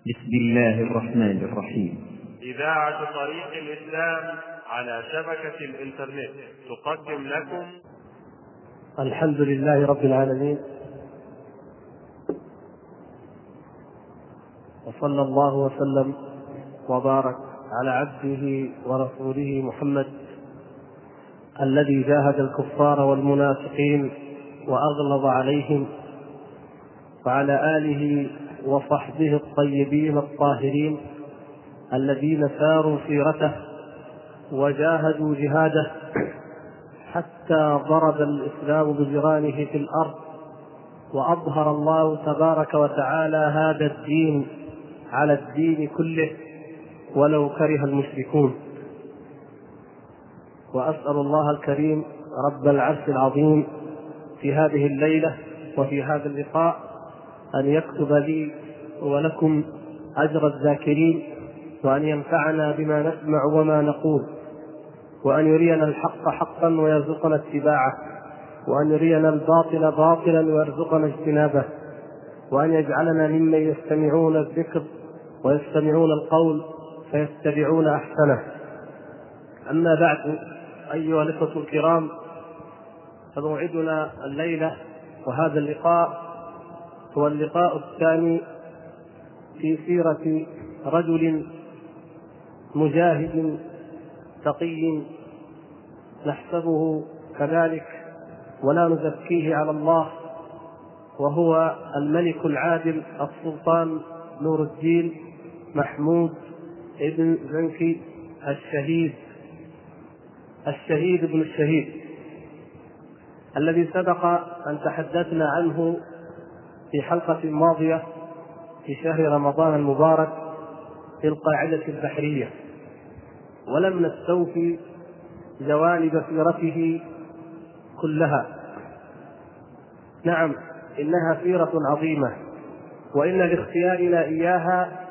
بسم الله الرحمن الرحيم. إذاعة طريق الإسلام على شبكة الإنترنت تقدم لكم. الحمد لله رب العالمين. وصلى الله وسلم وبارك على عبده ورسوله محمد الذي جاهد الكفار والمنافقين وأغلظ عليهم وعلى آله وصحبه الطيبين الطاهرين الذين ساروا سيرته وجاهدوا جهاده حتى ضرب الإسلام بجيرانه في الأرض وأظهر الله تبارك وتعالى هذا الدين على الدين كله ولو كره المشركون. وأسأل الله الكريم رب العرش العظيم في هذه الليلة وفي هذا اللقاء أن يكتب لي ولكم أجر الذاكرين وأن ينفعنا بما نسمع وما نقول وأن يرينا الحق حقا ويرزقنا اتباعه وأن يرينا الباطل باطلا ويرزقنا اجتنابه وأن يجعلنا ممن يستمعون الذكر ويستمعون القول فيتبعون أحسنه. أما بعد أيها الإخوة الكرام فموعدنا الليلة وهذا اللقاء هو اللقاء الثاني في سيرة رجل مجاهد تقي نحسبه كذلك ولا نزكيه على الله وهو الملك العادل السلطان نور الدين محمود ابن زنكي الشهيد الشهيد ابن الشهيد الذي سبق أن تحدثنا عنه في حلقة ماضية في شهر رمضان المبارك في القاعدة البحرية. ولم نستوفي جوانب سيرته كلها. نعم إنها سيرة عظيمة. وإن لاختيارنا إياها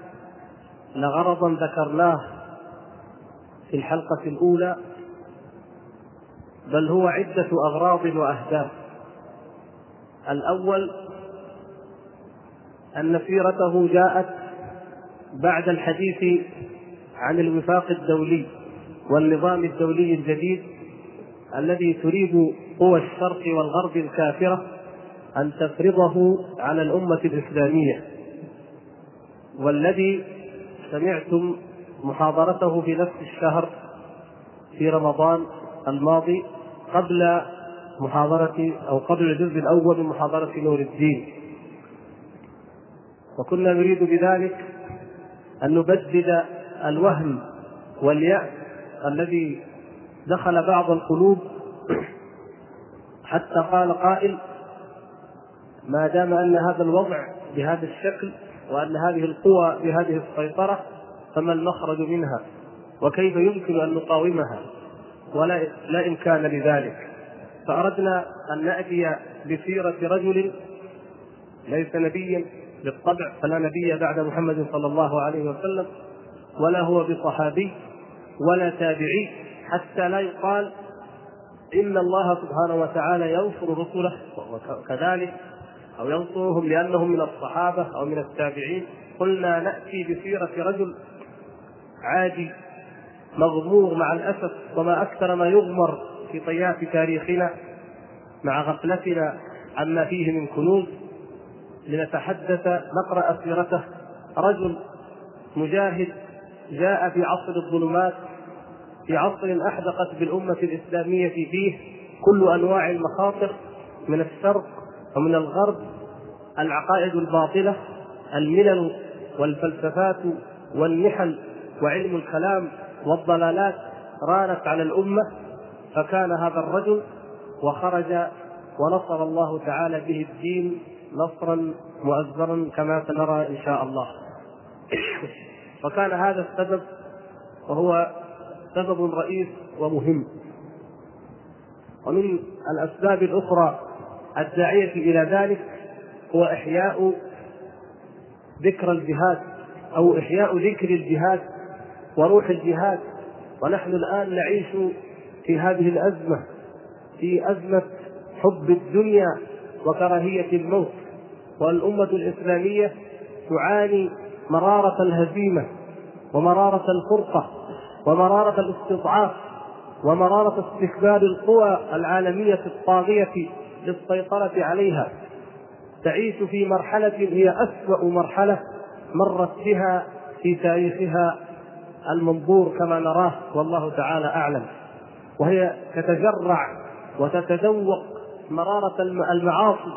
لغرضا ذكرناه في الحلقة الأولى بل هو عدة أغراض وأهداف. الأول أن سيرته جاءت بعد الحديث عن الوفاق الدولي والنظام الدولي الجديد الذي تريد قوى الشرق والغرب الكافرة أن تفرضه على الأمة الإسلامية. والذي سمعتم محاضرته في نفس الشهر في رمضان الماضي قبل محاضرة أو قبل الجزء الأول من محاضرة نور الدين. وكنا نريد بذلك أن نبدد الوهم واليأس الذي دخل بعض القلوب حتى قال قائل ما دام أن هذا الوضع بهذا الشكل وأن هذه القوى بهذه السيطرة فما المخرج منها؟ وكيف يمكن أن نقاومها؟ ولا لا إمكان لذلك. فأردنا أن نأتي بسيرة رجل ليس نبيا بالطبع فلا نبي بعد محمد صلى الله عليه وسلم ولا هو بصحابي ولا تابعي حتى لا يقال إن الله سبحانه وتعالى ينصر رسله وكذلك أو ينصرهم لأنهم من الصحابة أو من التابعين. قلنا نأتي بسيرة رجل عادي مغمور مع الأسف وما أكثر ما يغمر في طيات تاريخنا مع غفلتنا عما فيه من كنوز. لنتحدث نقرأ سيرته. رجل مجاهد جاء في عصر الظلمات في عصر أحدقت بالأمة الإسلامية فيه كل أنواع المخاطر من الشرق ومن الغرب العقائد الباطلة الملل والفلسفات والنحل وعلم الكلام والضلالات رانت على الأمة فكان هذا الرجل وخرج ونصر الله تعالى به الدين نصرا مؤزرا كما سنرى إن شاء الله. وكان هذا السبب وهو سبب رئيس ومهم. ومن الأسباب الأخرى الداعية إلى ذلك هو إحياء ذكر الجهاد أو إحياء ذكر الجهاد وروح الجهاد. ونحن الآن نعيش في هذه الأزمة في أزمة حب الدنيا وكراهية الموت والأمة الإسلامية تعاني مرارة الهزيمة ومرارة الفرقة ومرارة الاستضعاف ومرارة استكبار القوى العالمية الطاغية للسيطرة عليها. تعيش في مرحلة هي أسوأ مرحلة مرت بها في تاريخها المنظور كما نراه والله تعالى أعلم. وهي تتجرع وتتذوق مرارة المعاصي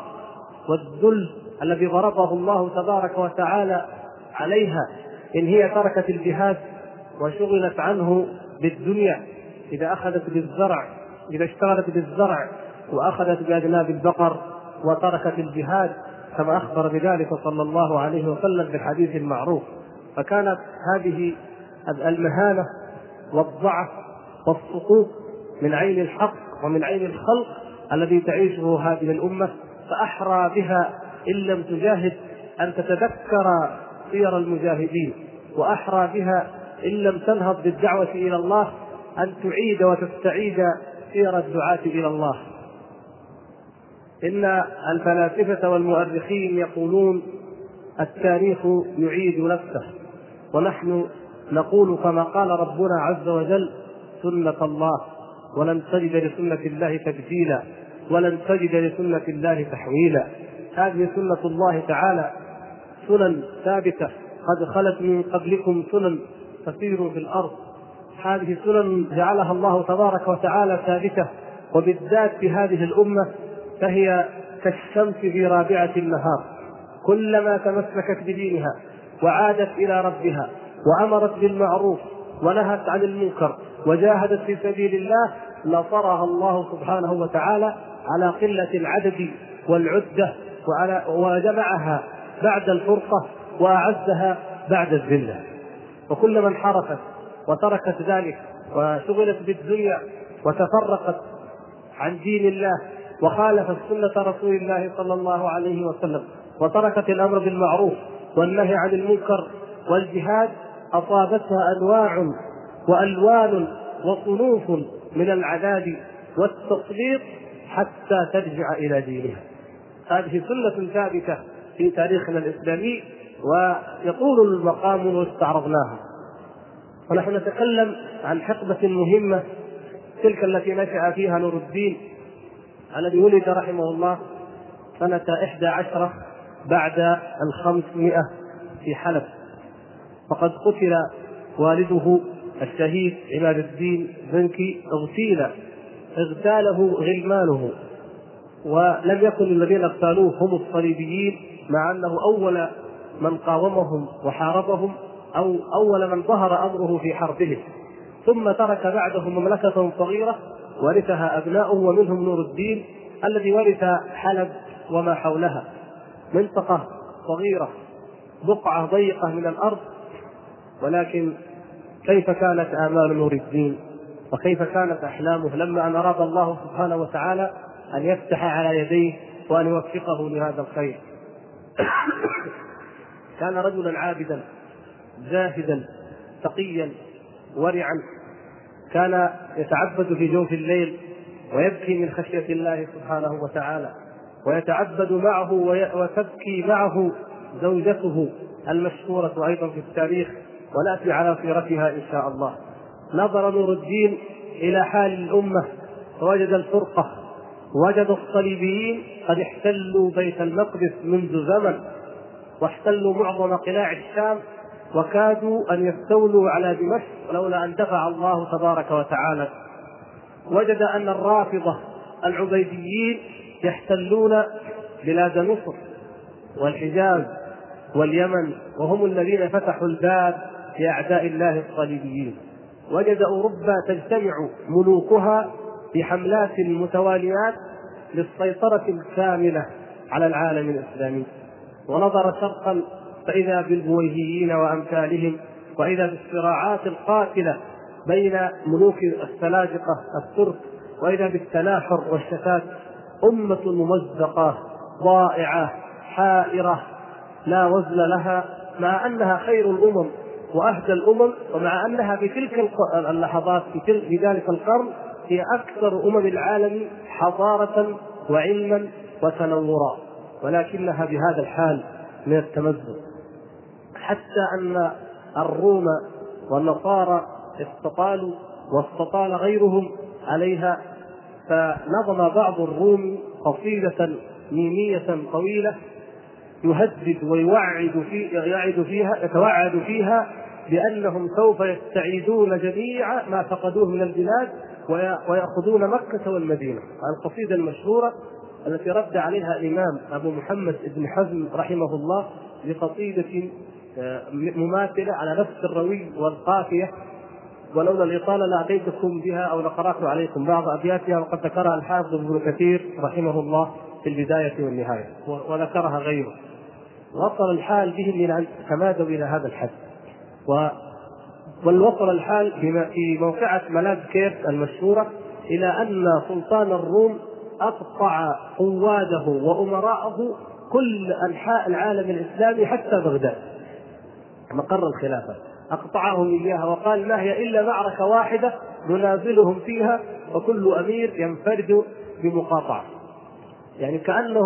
والذل الذي ضربه الله تبارك وتعالى عليها إن هي تركت الجهاد وشغلت عنه بالدنيا إذا أخذت بالزرع إذا اشتغلت بالزرع وأخذت بأجناب البقر وتركت الجهاد كما أخبر بذلك صلى الله عليه وسلم في الحديث المعروف فكانت هذه المهانة والضعف والسقوط من عين الحق ومن عين الخلق الذي تعيشه هذه الأمة فأحرى بها إن لم تجاهد أن تتذكر سير المجاهدين وأحرى بها إن لم تنهض بالدعوة إلى الله أن تعيد وتستعيد سير الدعاة إلى الله. إن الفلاسفة والمؤرخين يقولون التاريخ يعيد نفسه ونحن نقول كما قال ربنا عز وجل سنة الله ولن تجد لسنة الله تبديلا. ولن تجد لسنة الله تحويلا. هذه سنة الله تعالى. سنن ثابتة. قد خلت من قبلكم سنن تسير في الأرض. هذه سنن جعلها الله تبارك وتعالى ثابتة. وبالذات في هذه الأمة فهي كالشمس في رابعة النهار. كلما تمسكت بدينها وعادت إلى ربها وأمرت بالمعروف ونهت عن المنكر وجاهدت في سبيل الله نصرها الله سبحانه وتعالى على قلة العدد والعدة وعلى وجمعها بعد الفرقة وأعزها بعد الذلة. وكلما انحرفت وتركت ذلك وشغلت بالدنيا وتفرقت عن دين الله وخالفت سنة رسول الله صلى الله عليه وسلم وتركت الأمر بالمعروف والنهي عن المنكر والجهاد أصابتها أنواع وألوان وصنوف من العذاب والتسليط حتى ترجع إلى دينها. هذه سنة ثابتة في تاريخنا الإسلامي ويطول المقام لو استعرضناها ونحن نتكلم عن حقبة مهمة تلك التي نشأ فيها نور الدين الذي ولد رحمه الله سنة إحدى عشرة بعد الخمسمائة في حلب. فقد قتل والده الشهيد عماد الدين بنكي اغتيل اغتاله غلمانه. ولم يكن الذين اغتالوه هم الصليبيين مع أنه أول من قاومهم وحاربهم أو أول من ظهر أمره في حربهم. ثم ترك بعده مملكة صغيرة ورثها أبناؤه ومنهم نور الدين الذي ورث حلب وما حولها. منطقة صغيرة بقعة ضيقة من الأرض ولكن كيف كانت آمال نور الدين؟ وكيف كانت أحلامه لما أن أراد الله سبحانه وتعالى أن يفتح على يديه وأن يوفقه لهذا الخير؟ كان رجلا عابدا زاهدا تقيا ورعا. كان يتعبد في جوف الليل ويبكي من خشية الله سبحانه وتعالى ويتعبد معه وتبكي معه زوجته المشهورة أيضا في التاريخ ونأتي على سيرتها إن شاء الله. نظر نور الدين إلى حال الأمة فوجد الفرقة وجد الصليبيين قد احتلوا بيت المقدس منذ زمن واحتلوا معظم قلاع الشام وكادوا أن يستولوا على دمشق لولا أن دفع الله تبارك وتعالى. وجد أن الرافضة العبيديين يحتلون بلاد مصر والحجاز واليمن وهم الذين فتحوا الباب لأعداء الله الصليبيين. وجد أوروبا تجتمع ملوكها في حملات متواليات للسيطرة الكاملة على العالم الإسلامي. ونظر شرقا فإذا بالبويهيين وأمثالهم وإذا بالصراعات القاتلة بين ملوك السلاجقة الترك وإذا بالتناحر والشتات أمة ممزقة ضائعة حائرة لا وزن لها مع أنها خير الأمم. وأهدى الأمم ومع أنها في تلك اللحظات في, في ذلك القرن هي أكثر أمم العالم حضارة وعلما وتنورا ولكنها بهذا الحال من التمزق. حتى أن الروم والنصارى استطالوا واستطال غيرهم عليها فنظم بعض الروم قصيدة ميمية طويلة يهدد ويوعد في يعد فيها يتوعد فيها بأنهم سوف يستعيدون جميع ما فقدوه من البلاد ويأخذون مكة والمدينة. القصيدة المشهورة التي رد عليها الإمام أبو محمد بن حزم رحمه الله بقصيدة آه، مماثلة على نفس الروي والقافية. ولولا الإطالة لأتيتكم بها أو لقرأت عليكم بعض أبياتها وقد ذكرها الحافظ ابن كثير رحمه الله في البداية والنهاية وذكرها غيره. وصل الحال بهم إلى أن تمادوا إلى هذا الحد. بل وصل الحال في موقعة ملاذ كيف المشهورة إلى أن سلطان الروم أقطع قواده وأمراءه كل أنحاء العالم الإسلامي حتى بغداد. مقر الخلافة. أقطعهم إياها وقال ما هي إلا معركة واحدة ننازلهم فيها وكل أمير ينفرد بمقاطعة. يعني كأنه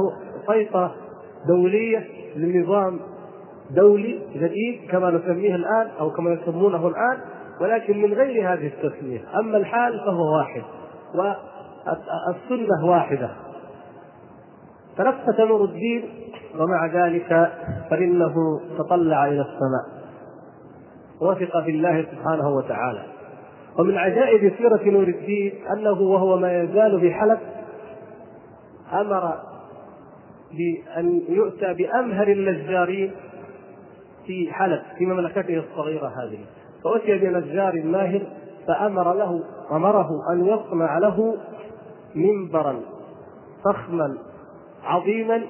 سيطرة دولية لنظام دولي جديد كما نسميه الآن أو كما يسمونه الآن ولكن من غير هذه التسمية. أما الحال فهو واحد والسنة واحدة. تنفس نور الدين ومع ذلك فإنه تطلع إلى السماء. وثق في الله سبحانه وتعالى. ومن عجائب سيرة نور الدين أنه وهو ما يزال في حلب أمر بأن يؤتى بأمهر النجارين في حلب في مملكته الصغيرة هذه فأتي بنجار ماهر فأمر له أمره أن يصنع له منبرا فخما عظيما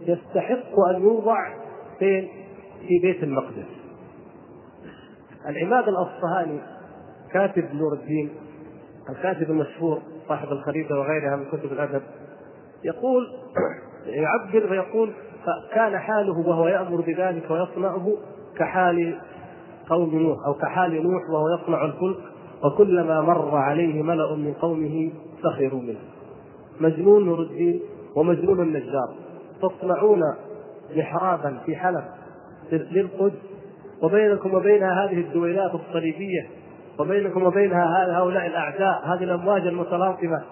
يستحق أن يوضع فين؟ في بيت المقدس. العماد الأصفهاني كاتب نور الدين الكاتب المشهور صاحب الخريطة وغيرها من كتب الأدب يقول يعبر فيقول فكان حاله وهو يأمر بذلك ويصنعه كحال قوم نوح أو كحال نوح وهو يصنع الفلك وكلما مر عليه ملأ من قومه سخروا منه. مجنون نور الدين ومجنون النجار. تصنعون محرابا في حلب للقدس وبينكم وبينها هذه الدويلات الصليبية وبينكم وبينها هؤلاء الأعداء هذه الأمواج المتلاطمة.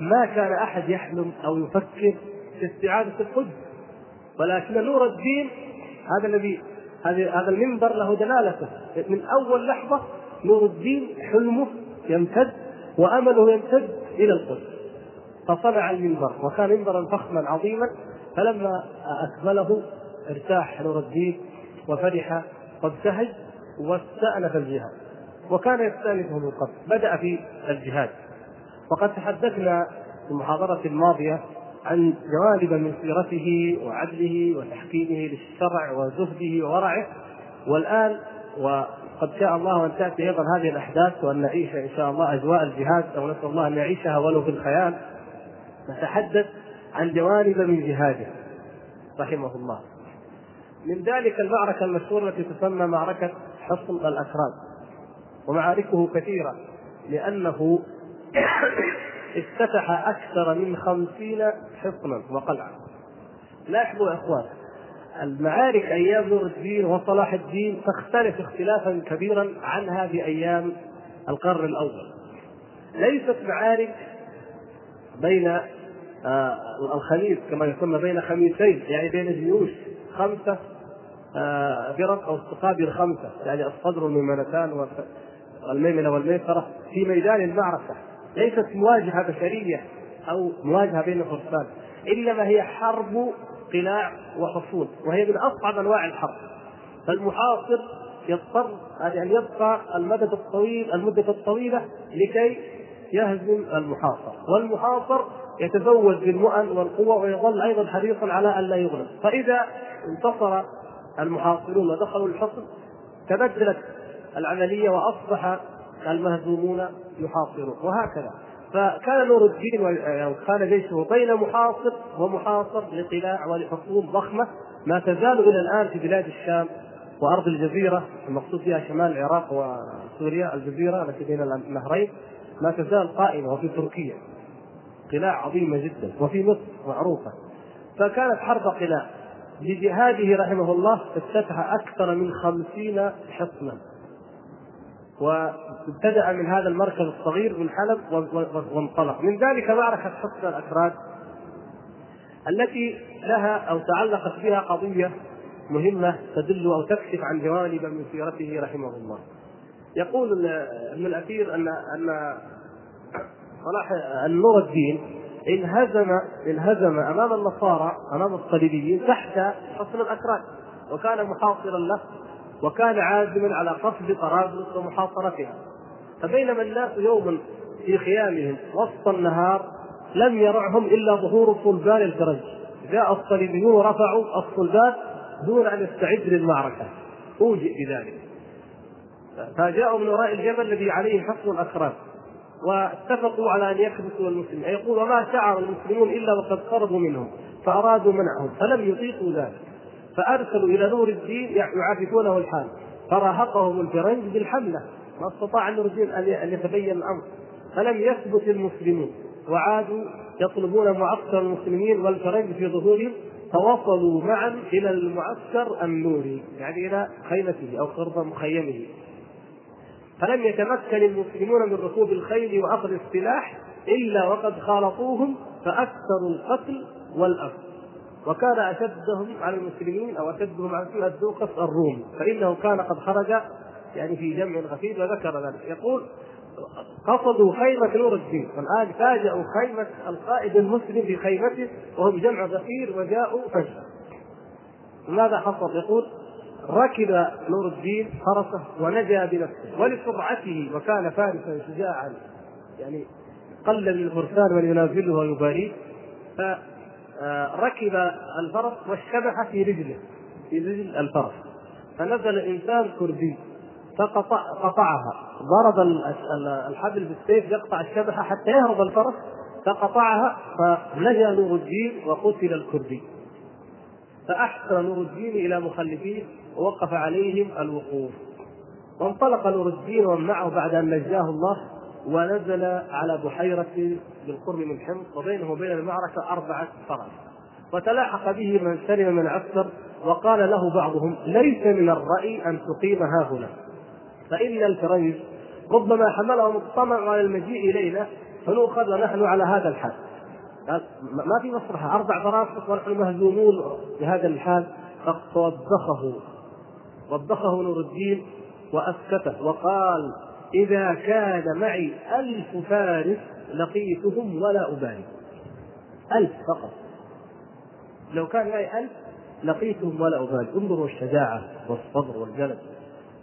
ما كان أحد يحلم أو يفكر في استعادة القدس ولكن نور الدين هذا الذي هذا المنبر له دلالته. من أول لحظة نور الدين حلمه يمتد وأمله يمتد إلى القدس. فصنع المنبر وكان منبرا فخما عظيما فلما أكمله ارتاح نور الدين وفرح وابتهج واستأنف الجهاد. وكان يستأنفه من قبل بدأ في الجهاد. وقد تحدثنا في المحاضرة الماضية عن جوانب من سيرته وعدله وتحكيمه للشرع وزهده وورعه. والآن وقد شاء الله أن تأتي أيضا هذه الأحداث وأن نعيش إن شاء الله أجواء الجهاد أو نسأل الله أن نعيشها ولو في الخيال. نتحدث عن جوانب من جهاده. رحمه الله. من ذلك المعركة المشهورة التي تسمى معركة حصن الأكراد ومعاركه كثيرة لأنه افتتح أكثر من خمسين حصنا وقلعة لاحظوا يا إخوان. المعارك أيام نور الدين وصلاح الدين تختلف اختلافا كبيرا عنها في أيام القرن الأول. ليست معارك بين آه الخميس كما يسمى بين خميسين يعني بين جيوش خمسة آه فرق أو استقابل خمسة يعني الصدر والميمنتان والميمنة والميسرة في ميدان المعركة. ليست مواجهة بشرية أو مواجهة بين فرسان إنما هي حرب قلاع وحصون وهي من أصعب أنواع الحرب. فالمحاصر يضطر أن يبقى المدد الطويل المدة الطويلة لكي يهزم المحاصر. والمحاصر يتزوج بالمؤن والقوة ويظل أيضا حريصا على أن لا يغلب فإذا انتصر المحاصرون ودخلوا الحصن تبدلت العملية وأصبح المهزومون يحاصرون وهكذا. فكان نور الدين يعني كان جيشه بين محاصر ومحاصر لقلاع ولحصون ضخمة ما تزال إلى الآن في بلاد الشام وأرض الجزيرة المقصود فيها شمال العراق وسوريا الجزيرة التي بين النهرين ما تزال قائمة. وفي تركيا قلاع عظيمة جدا وفي مصر معروفة. فكانت حرب قلاع. بجهاده رحمه الله افتتح أكثر من خمسين حصنا. وابتدأ من هذا المركز الصغير من حلب وانطلق. من ذلك معركة حصن الأكراد التي لها أو تعلقت بها قضية مهمة تدل أو تكشف عن جوانب من سيرته رحمه الله. يقول ابن الأثير أن أن صلاح النور الدين انهزم انهزم أمام النصارى أمام الصليبيين تحت حصن الأكراد وكان محاصرا له وكان عازما على قصد طرابلس ومحاصرتها. فبينما الناس يوما في خيامهم وسط النهار لم يرعهم إلا ظهور صلبان الفرنج. جاء الصليبيون ورفعوا الصلبان دون أن يستعد للمعركة. فوجئ بذلك. فجاءوا من وراء الجبل الذي عليه حصن الاكراد واتفقوا على أن يكبسوا المسلمين. يقول وما شعر المسلمون إلا وقد قربوا منهم فأرادوا منعهم. فلم يطيقوا ذلك. فأرسلوا إلى نور الدين يعافونه الحال. فراهقهم الفرنج بالحملة ما استطاع نور الدين أن يتبين الأمر. فلم يثبت المسلمون. وعادوا يطلبون معسكر المسلمين والفرنج في ظهورهم. فوصلوا معا إلى المعسكر النوري يعني إلى خيمته أو قرب مخيمه. فلم يتمكن المسلمون من ركوب الخيل وأخذ السلاح إلا وقد خالطوهم فأكثروا القتل والاسر وكان أشدهم على المسلمين أو أشدهم على الدوقس الروم فإنه كان قد خرج يعني في جمع غفير وذكر ذلك. يقول قصدوا خيمة نور الدين والآن فاجأوا خيمة القائد المسلم في خيمته وهم جمع غفير وجاءوا فجأة. ماذا حصل؟ يقول ركب نور الدين فرسه ونجا بنفسه ولسرعته وكان فارسا شجاعا يعني قل من الفرسان من ينازله ويباريه. فركب الفرس والشبح في رجله. في رجل الفرس فنزل إنسان كردي فقطع قطعها ضرب الحبل بالسيف يقطع الشبحه حتى يهرب الفرس فقطعها فنجا نور الدين وقتل الكردي. فأحسن نور الدين إلى مخلفيه ووقف عليهم الوقوف. وانطلق نور الدين ومن معه بعد أن نجاه الله. ونزل على بحيرة بالقرب من حمص وبينه وبين المعركة أربعة فرس. وتلاحق به من سلم من عسكر وقال له بعضهم ليس من الرأي أن تقيم ها هنا فإن الفرنج ربما حملهم الطمع على المجيء إلينا فنؤخذ ونحن على هذا الحال. ما في مصلحة أربع فراسخ ونحن مهزومون بهذا الحال. فوبخه وبخه نور الدين وأسكته وقال إذا كان معي ألف فارس لقيتهم ولا أبالي. ألف فقط. لو كان معي ألف لقيتهم ولا أبالي. انظروا الشجاعة والصبر والجلد.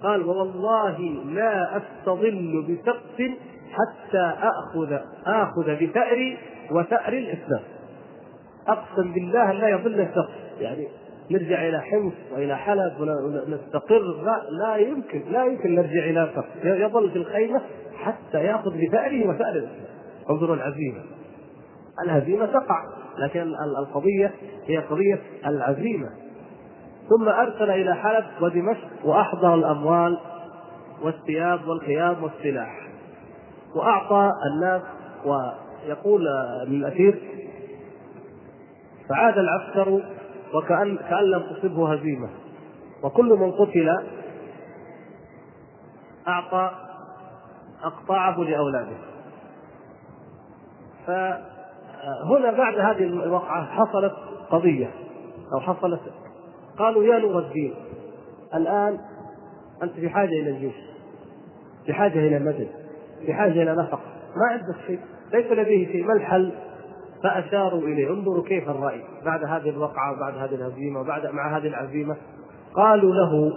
قال والله لا أستظل بسقف حتى آخذ آخذ بثأري وثأر الإسلام. أقسم بالله لا يضل السقف. يعني نرجع إلى حمص وإلى حلب ونستقر. لا لا يمكن لا يمكن نرجع إلى سقف يظل في الخيمة حتى يأخذ بثأره وثأر الاسلام انظروا العزيمة. الهزيمة تقع لكن القضية هي قضية العزيمة. ثم أرسل إلى حلب ودمشق وأحضر الأموال والثياب والخيام والسلاح. وأعطى الناس ويقول ابن الأثير فعاد العسكر وكأن كأن لم تصبه هزيمة وكل من قتل أعطى أقطاعه لأولاده فهنا بعد هذه الوقعة حصلت قضية أو حصلت قالوا يا نور الدين الآن أنت في حاجة إلى الجيش في حاجة إلى مدد في حاجة إلى نفقة ما عندك شيء ليس لديه شيء ما الحل؟ فأشاروا إليه. انظروا كيف الرأي. بعد هذه الوقعة وبعد هذه الهزيمة وبعد مع هذه العزيمة قالوا له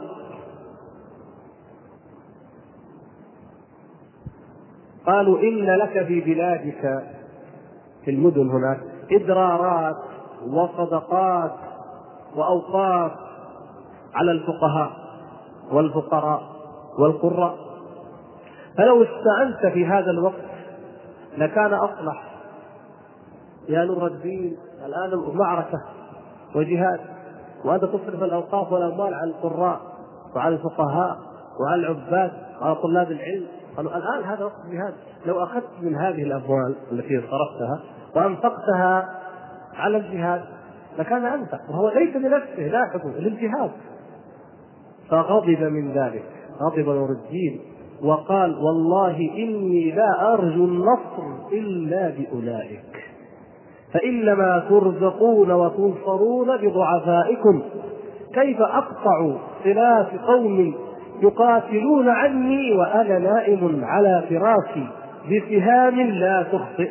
قالوا إن لك في بلادك في المدن هناك إدرارات وصدقات وأوقاف على الفقهاء والفقراء والقراء. فلو استعنت في هذا الوقت لكان أصلح. يا نور الدين الآن معركة وجهاد وأنت تصرف الأوقاف والأموال على القراء وعلى الفقهاء وعلى العباد وعلى طلاب العلم. قالوا الآن هذا وقت الجهاد. لو أخذت من هذه الأموال التي صرفتها وأنفقتها على الجهاد لكان انفع وهو ليس لنفسه لاحظوا للجهاد. فغضب من ذلك. غضب نور الدين وقال والله إني لا أرجو النصر إلا بأولئك. فإنما ترزقون وتنصرون بضعفائكم. كيف أقطع خلاف قوم يقاتلون عني وأنا نائم على فراشي بسهام لا تخطئ؟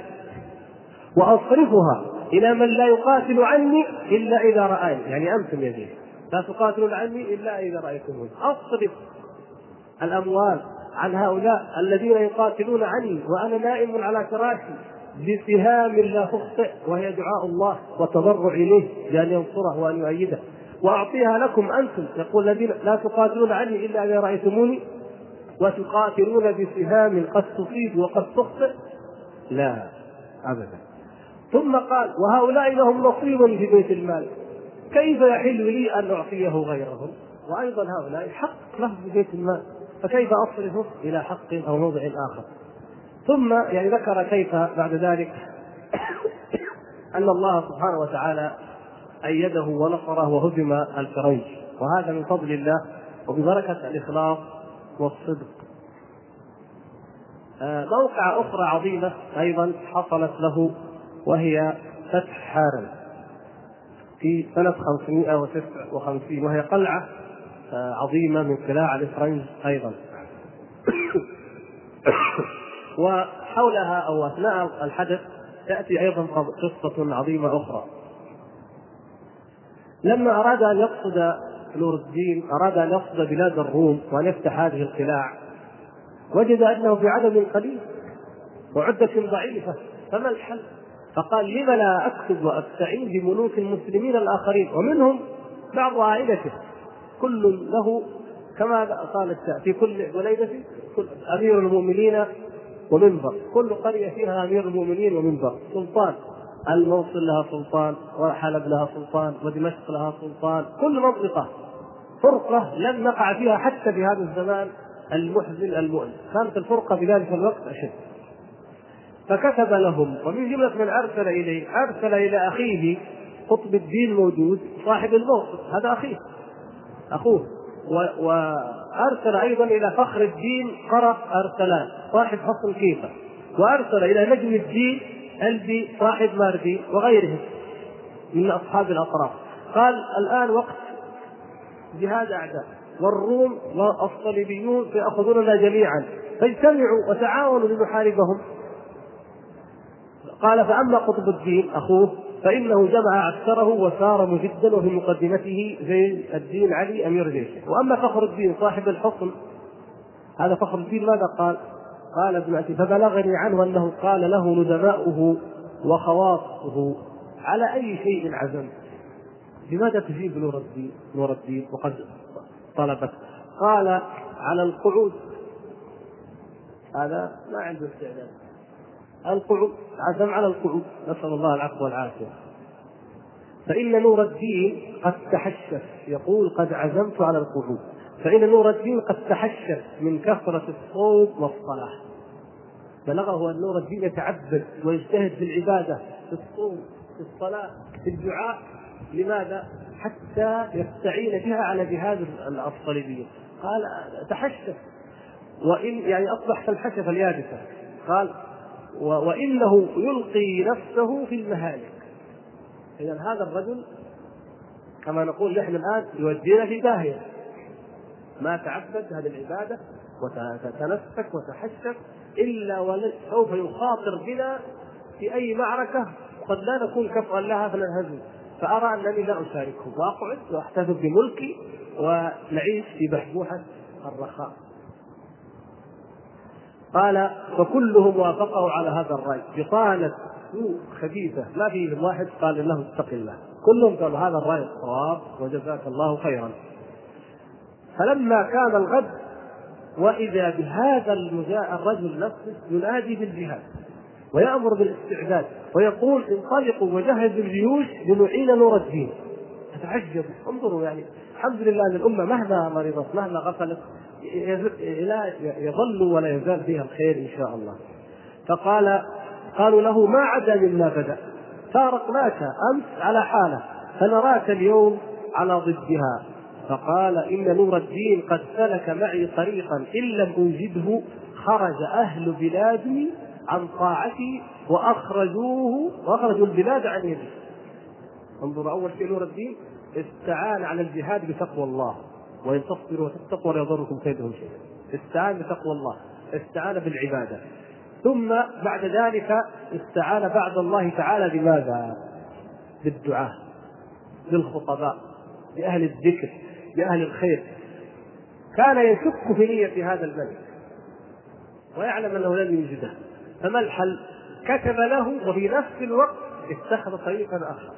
وأصرفها إلى من لا يقاتل عني إلا إذا رآني يعني أنتم يا لا تقاتلون عني إلا إذا رايتموني أصرف الأموال عن هؤلاء الذين يقاتلون عني وأنا نائم على فراشي بسهام لا تخطئ وهي دعاء الله وتضرع إليه بأن ينصره وأن يؤيده. وأعطيها لكم أنتم. يقول الذين لا تقاتلون عني إلا إذا رأيتموني. وتقاتلون بسهام قد تصيب وقد تخطئ. لا ابدا. ثم قال وهؤلاء لهم نصيب في بيت المال. كيف يحل لي أن أعطيه غيرهم؟ وأيضا هؤلاء حق له في بيت المال. فكيف أصرفه إلى حق أو موضع آخر؟ ثم يعني ذكر كيف بعد ذلك أن الله سبحانه وتعالى أيده ونصره وهزم الفرنج. وهذا من فضل الله وببركة الإخلاص والصدق. آه، موقع أخرى عظيمة أيضا حصلت له وهي فتح حارم. في سنة 559 وهي قلعة آه، عظيمة من قلاع الإفرنج أيضا. وحولها أو أثناء الحدث تأتي أيضا قصة عظيمة أخرى. لما أراد أن يقصد نور الدين أراد أن يقصد بلاد الروم وأن يفتح هذه القلاع وجد أنه في عدد قليل وعدة ضعيفة فما الحل؟ فقال لم لا أكتب وأستعين بملوك المسلمين الآخرين؟ ومنهم بعض عائلته. كل له كما قال في كل وليدة كل أمير المؤمنين ومنبر. كل قرية فيها أمير المؤمنين ومنبر. سلطان. الموصل لها سلطان وحلب لها سلطان ودمشق لها سلطان. كل منطقة. فرقة لم نقع فيها حتى في هذا الزمان المحزن المؤلم. كانت الفرقة في ذلك الوقت أشد. فكتب لهم ومن جملة من أرسل إليه أرسل إلى أخيه قطب الدين موجود صاحب الموقف. هذا أخيه. أخوه. وأرسل أيضا إلى فخر الدين قرق أرسلان. صاحب حصن كيفة. وأرسل إلى نجم الدين ألبي صاحب ماردي وغيرهم من أصحاب الأطراف. قال الآن وقت جهاد أعداء. والروم والصليبيون سيأخذوننا جميعا. فاجتمعوا وتعاونوا لنحاربهم. قال فأما قطب الدين أخوه فإنه جمع عسكره وسار مجدا وفي مقدمته زين الدين علي أمير جيشه وأما فخر الدين صاحب الحصن هذا فخر الدين ماذا قال؟ قال ابن أتي فبلغني عنه أنه قال له ندماؤه وخواصه على أي شيء عزمت. لماذا تجيب نور الدين؟ نور الدين وقد طلبت. قال على القعود. هذا ما عنده استعداد. القعود عزم على القعود. نسأل الله العفو والعافية. فإن نور الدين قد تحشف يقول قد عزمت على القعود. فإن نور الدين قد تحشف من كثرة الصوم والصلاة. بلغه أن نور الدين يتعبد ويجتهد في العبادة في الصوم في الصلاة في الدعاء. لماذا؟ حتى يستعين بها على جهاد الصليبيين قال تحشف وإن يعني أصبح كالحشفة اليابسة. قال وإنه يلقي نفسه في المهالك. اذا هذا الرجل كما نقول نحن الآن يودينا في داهية. ما تعبد هذه العبادة وتنسك وتحشف إلا وسوف يخاطر بنا في أي معركة قد لا نكون كفءا لها فننهزم. فأرى أنني لا أشاركه. واقعد وأحتفظ بملكي ونعيش في بحبوحة الرخاء. قال فكلهم وافقه على هذا الرأي. بطانة سوء خبيثة ما فيهم واحد قال له اتق الله. كلهم قالوا هذا الرأي الصواب وجزاك الله خيرا. فلما كان الغد وإذا بهذا الرجل نفسه ينادي بالجهاد ويأمر بالاستعداد ويقول انطلقوا وجهزوا الجيوش لنعين نور الدين. تتعجب انظروا يعني الحمد لله الأمة مهما مرضت مهما غفلت يظل ولا يزال فيها الخير إن شاء الله. فقال قالوا له ما عدا مما بدأ. فارقناك أمس على حالة فنراك اليوم على ضدها. فقال إن نور الدين قد سلك معي طريقا إن لم أوجده خرج أهل بلادي عن طاعتي وأخرجوه وأخرجوا البلاد عن يدي انظروا أول شيء نور الدين استعان على الجهاد بتقوى الله. وإن تصبروا وتتقوا لا يضركم كيدهم شيئا. استعان بتقوى الله استعان بالعبادة. ثم بعد ذلك استعان بعد الله تعالى بماذا؟ بالدعاء بالخطباء بأهل الذكر بأهل الخير. كان يشك في نية هذا الملك ويعلم أنه لن يوجده. فما الحل؟ كتب له وفي نفس الوقت اتخذ طريقا آخر.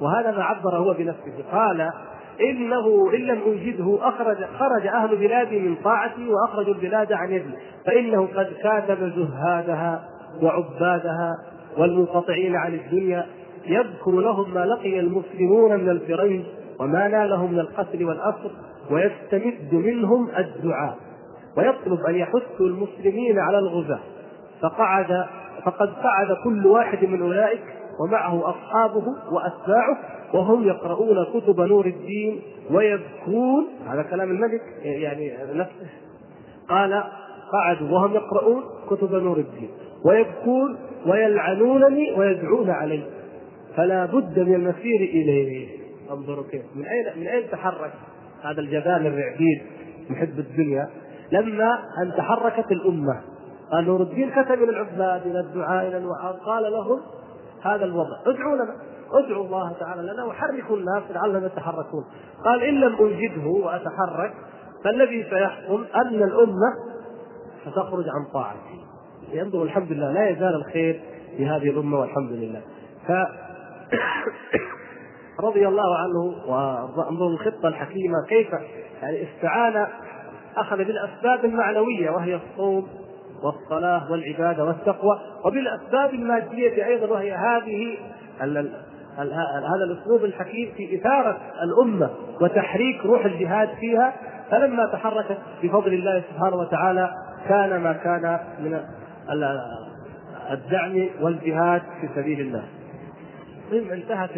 وهذا ما عبر هو بنفسه. قال إنه إن لم اوجده اخرج خرج أهل بلادي من طاعتي وأخرجوا البلاد عن يدي. فإنه قد كاتب زهادها وعبادها والمنقطعين عن الدنيا يذكر لهم ما لقي المسلمون من الفرنج وما نالهم من القتل والاسر ويستمد منهم الدعاء. ويطلب أن يحثوا المسلمين على الغزاة. فقعد فقد قعد كل واحد من أولئك ومعه أصحابه وأتباعه وهم يقرؤون كتب نور الدين ويبكون. هذا كلام الملك يعني نفسه. قال قعدوا وهم يقرؤون كتب نور الدين. ويبكون ويلعنونني ويدعون علي. فلا بد من المسير إليه. انظروا كيف. من أين من أين تحرك هذا الجبان الرعبيد محب الدنيا؟ لما أن تحركت الأمة. قال نور الدين كتب إلى العباد إلى الدعاء إلى الوعاظ. قال لهم هذا الوضع. ادعوا لنا. ادعوا الله تعالى لنا وحركوا الناس لعلهم يتحركون قال إن لم اوجده وأتحرك فالذي سيحصل أن الأمة ستخرج عن طاعتي ينظر الحمد لله لا يزال الخير في هذه الأمة والحمد لله. ف رضي الله عنه وانظر الخطة الحكيمة كيف يعني استعان أخذ بالأسباب المعنوية وهي الصوم والصلاة والعبادة والتقوى. وبالأسباب المادية أيضا وهي هذه هذا الأسلوب الحكيم في إثارة الأمة وتحريك روح الجهاد فيها فلما تحركت بفضل الله سبحانه وتعالى كان ما كان من الدعم والجهاد في سبيل الله. انتهت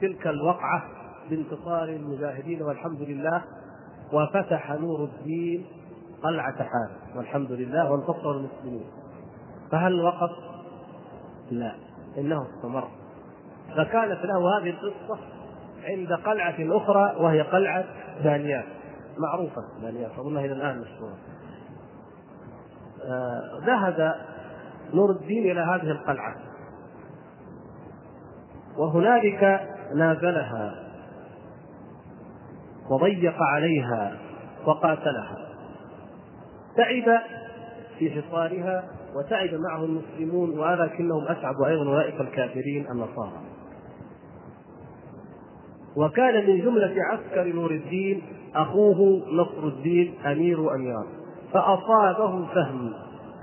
تلك الوقعة بانتصار المجاهدين والحمد لله وفتح نور الدين قلعة حارس والحمد لله وانتصر المسلمين فهل وقف؟ لا إنه استمر فكانت له هذه القصة عند قلعة أخرى وهي قلعة دانيال. معروفة دانيال أظنها إلى الآن مشهورة. آه ذهب نور الدين إلى هذه القلعة. وهنالك نازلها. وضيق عليها وقاتلها. تعب في حصارها وتعب معه المسلمون ولكنهم اسعدوا أيضا أولئك الكافرين النصارى. وكان من جملة عسكر نور الدين أخوه نصر الدين أمير أميار فأصابه فهم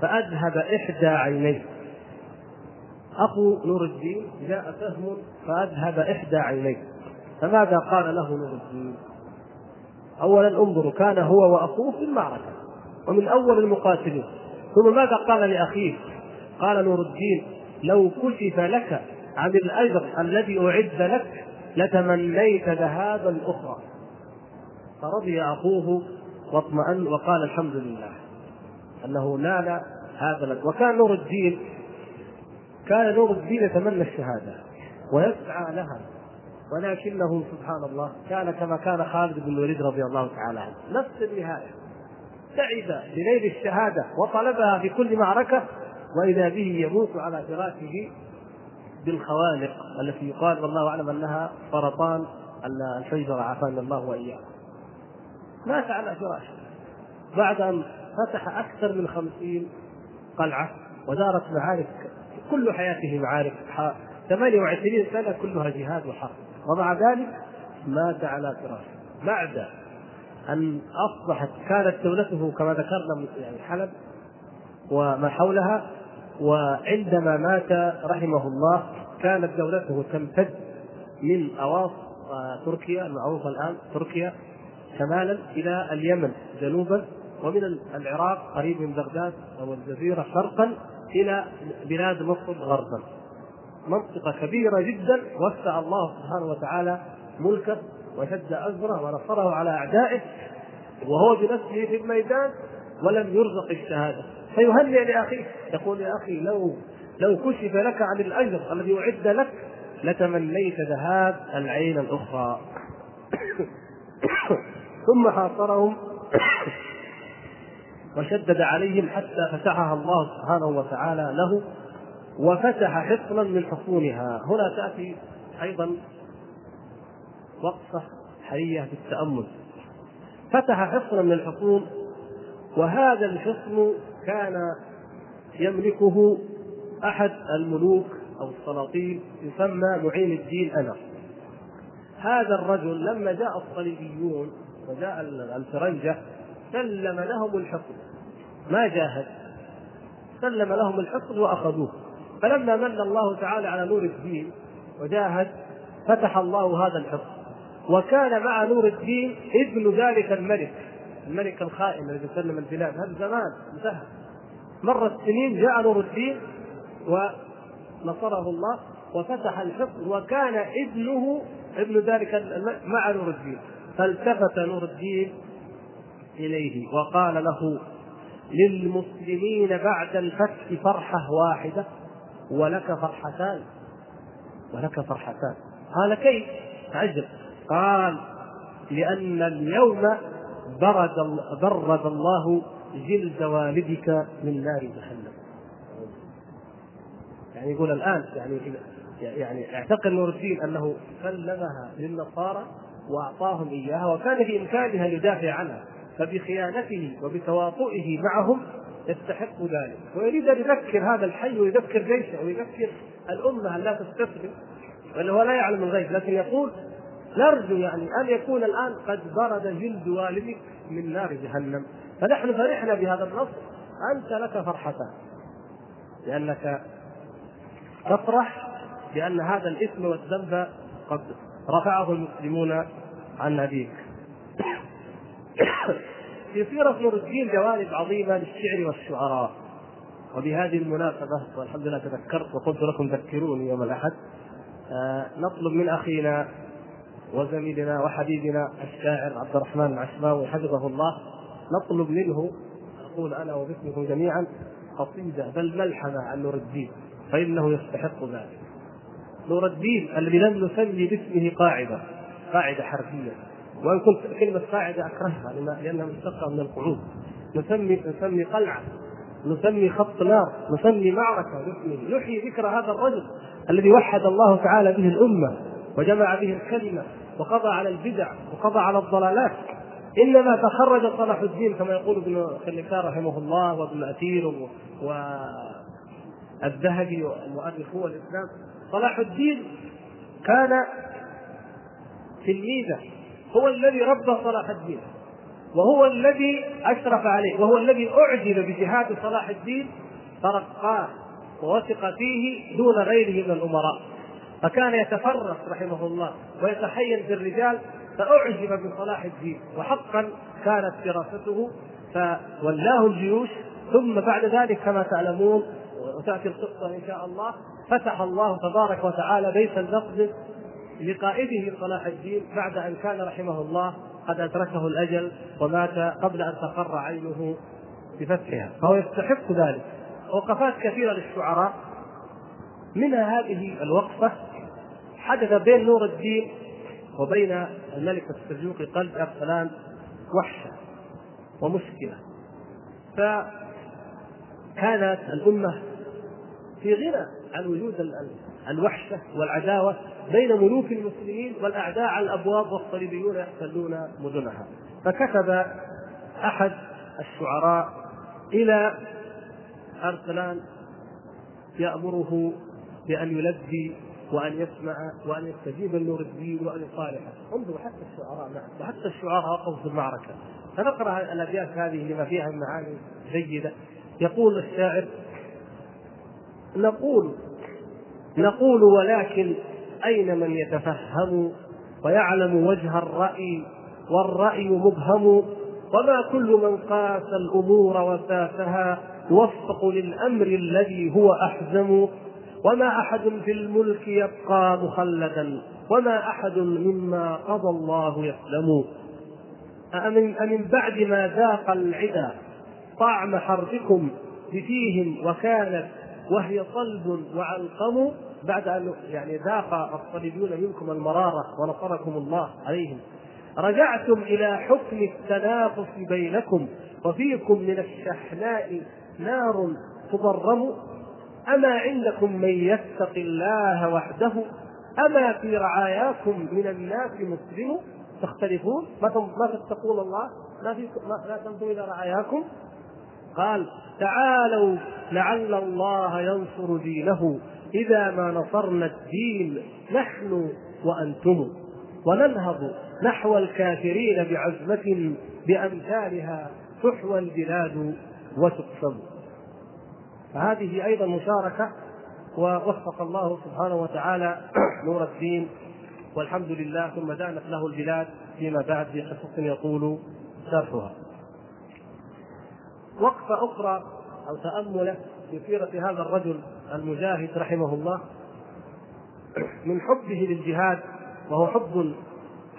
فأذهب إحدى عينيه أخو نور الدين جاء فهم فأذهب إحدى عينيه فماذا قال له نور الدين؟ أولا انظروا كان هو وأخوه في المعركة ومن أول المقاتلين ثم ماذا قال لأخيه؟ قال نور الدين لو كشف لك عن الأجر الذي أعد لك لتمنيت ذهابا الاخرى فرضي أخوه واطمأن وقال الحمد لله. أنه نال هذا وكان نور الدين كان نور الدين يتمنى الشهادة ويسعى لها. ولكنه سبحان الله كان كما كان خالد بن الوليد رضي الله تعالى عنه. نفس النهاية. تعب بنيل الشهادة وطلبها في كل معركة وإذا به يموت على فراشه بالخوانق التي يقال والله أعلم أنها سرطان الحجره عافانا الله وإياكم. مات على فراشه بعد أن فتح أكثر من خمسين قلعة ودارت معارك كل حياته معارك 28 سنة كلها جهاد وحرب. ومع ذلك مات على فراشه بعد أن أصبحت كانت دولته كما ذكرنا يعني حلب وما حولها وعندما مات رحمه الله كانت دولته تمتد من أواص تركيا المعروفة الآن تركيا شمالا إلى اليمن جنوبا ومن العراق قريب من بغداد أو الجزيرة شرقا إلى بلاد مصر غربا. منطقة كبيرة جدا وسع الله سبحانه وتعالى ملكه وشد أزره ونصره على أعدائه وهو بنفسه في الميدان ولم يرزق الشهادة. فيهنئ لأخيه. يقول يا أخي لو لو كشف لك عن الأجر الذي أعد لك لتمنيت ذهاب العين الأخرى. ثم حاصرهم وشدد عليهم حتى فتحها الله سبحانه وتعالى له وفتح حصنا من حصونها. هنا تأتي أيضا وقفة حرية في التأمل. فتح حصنا من الحصون وهذا الحصن كان يملكه أحد الملوك أو السلاطين يسمى معين الدين أنس هذا الرجل لما جاء الصليبيون وجاء الفرنجة سلم لهم الحصن ما جاهد. سلم لهم الحصن وأخذوه. فلما من الله تعالى على نور الدين وجاهد فتح الله هذا الحصن وكان مع نور الدين ابن ذلك الملك. الملك الخائن الذي سلم البلاد. هذا زمان انتهى. مرت سنين جاء نور الدين ونصره الله وفتح الحصن وكان ابنه ابن ذلك مع نور الدين. فالتفت نور الدين إليه وقال له للمسلمين بعد الفتح فرحة واحدة ولك فرحتان. ولك فرحتان. قال كيف؟ عجب. قال لأن اليوم برد برد الله جلد والدك من نار جهنم. يعني يقول الآن يعني يعني اعتقد نور الدين أنه سلمها للنصارى وأعطاهم إياها وكان في إمكانها أن يدافع عنها فبخيانته وبتواطئه معهم يستحق ذلك. ويريد أن يذكر هذا الحي ويذكر جيشه ويذكر الأمة أن لا تستسلم وأنه لا يعلم الغيب لكن يقول نرجو يعني أن يكون الآن قد برد جلد والدك من نار جهنم. فنحن فرحنا بهذا النص أنت لك فرحتان. لأنك تفرح بأن هذا الإثم والذنب قد رفعه المسلمون عن ابيك في سيرة نور الدين جوانب عظيمة للشعر والشعراء. وبهذه المناسبة والحمد لله تذكرت وقلت لكم ذكروني يوم الأحد آه نطلب من أخينا وزميلنا وحبيبنا الشاعر عبد الرحمن العشماوي حفظه الله. نطلب منه أقول أنا وباسمكم جميعا قصيدة بل ملحمة عن نور الدين فإنه يستحق ذلك. نور الدين الذي لم نسمي باسمه قاعدة قاعدة حرفية. وإن كنت كلمة قاعدة أكرهها لأنها مشتقة من القعود. نسمي نسمي قلعة نسمي خط نار نسمي معركة باسمه. نحيي ذكر هذا الرجل الذي وحد الله تعالى به الأمة وجمع به الكلمة. وقضى على البدع وقضى على الضلالات. إنما تخرج صلاح الدين كما يقول ابن خلكان رحمه الله وابن أثير والذهبي ومؤرخو الإسلام. صلاح الدين كان تلميذه هو الذي ربى صلاح الدين وهو الذي أشرف عليه وهو الذي أعجب بجهاد صلاح الدين فرقاه ووثق فيه دون غيره من الأمراء. فكان يتفرس رحمه الله ويتحين بالرجال فأعجب بصلاح الدين. وحقا كانت دراسته فولاه الجيوش ثم بعد ذلك كما تعلمون وتأتي القصة إن شاء الله فتح الله تبارك وتعالى بيت المقدس لقائده صلاح الدين بعد أن كان رحمه الله قد أدركه الأجل ومات قبل أن تقر عينه بفتحها. فهو يستحق ذلك. وقفات كثيرة للشعراء. منها هذه الوقفة حدث بين نور الدين وبين الملك السلجوقي قلب ارسلان وحشة ومشكلة. فكانت الأمة في غنى عن وجود الوحشة والعداوة بين ملوك المسلمين والأعداء على الأبواب والصليبيون يحتلون مدنها. فكتب أحد الشعراء إلى أرسلان يأمره بأن يلبي وأن يسمع وأن يستجيب لنور الدين وأن يصالحه. انظروا حتى الشعراء معه وحتى الشعراء وقفوا في المعركة. فنقرأ الأبيات هذه لما فيها من معاني جيدة. يقول الشاعر نقول نقول ولكن أين من يتفهم ويعلم وجه الرأي والرأي مبهم؟ وما كل من قاس الأمور وساسها يوفق للأمر الذي هو أحزم؟ وما أحد في الملك يبقى مخلدا وما أحد مما قضى الله يسلم. أمن, أمن بعد ما ذاق العدا طعم حربكم بفيهم وكانت وهي صلب وعلقم بعد أن يعني ذاق الصليبيون منكم المرارة ونصركم الله عليهم. رجعتم إلى حكم التنافس بينكم وفيكم من الشحناء نار تضرم أما عندكم من يتق الله وحده أما في رعاياكم من الناس مسلم تختلفون؟ ما تتقون الله؟ ما في ما تنظروا إلى رعاياكم؟ قال تعالوا لعل الله ينصر دينه. إذا ما نصرنا الدين نحن وأنتم. وننهض نحو الكافرين بعزمة بأمثالها تحوى البلاد وتقسم. فهذه أيضا مشاركة ووفق الله سبحانه وتعالى نور الدين والحمد لله ثم دانت له البلاد فيما بعد في قصص يطول شرحها. وقفة أخرى أو تأملة في سيرة هذا الرجل المجاهد رحمه الله من حبه للجهاد وهو حب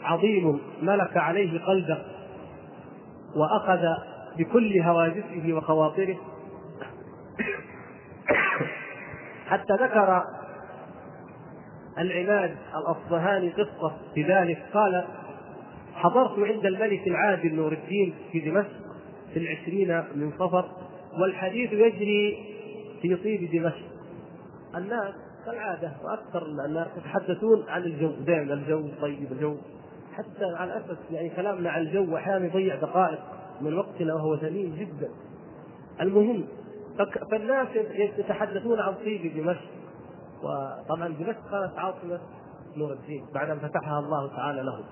عظيم ملك عليه قلبه وأخذ بكل هواجسه وخواطره حتى ذكر العماد الأصبهاني قصة بذلك قال حضرت عند الملك العادل نور الدين في دمشق في العشرين من صفر والحديث يجري في طيب دمشق. الناس كالعادة وأكثر الناس يتحدثون عن الجو دائما الجو طيب الجو حتى على الأسف يعني كلامنا عن الجو أحيانا يضيع دقائق من وقتنا وهو ثمين جدا. المهم فالناس يتحدثون عن طيب دمشق. وطبعا دمشق كانت عاصمة نور الدين بعد أن فتحها الله تعالى له.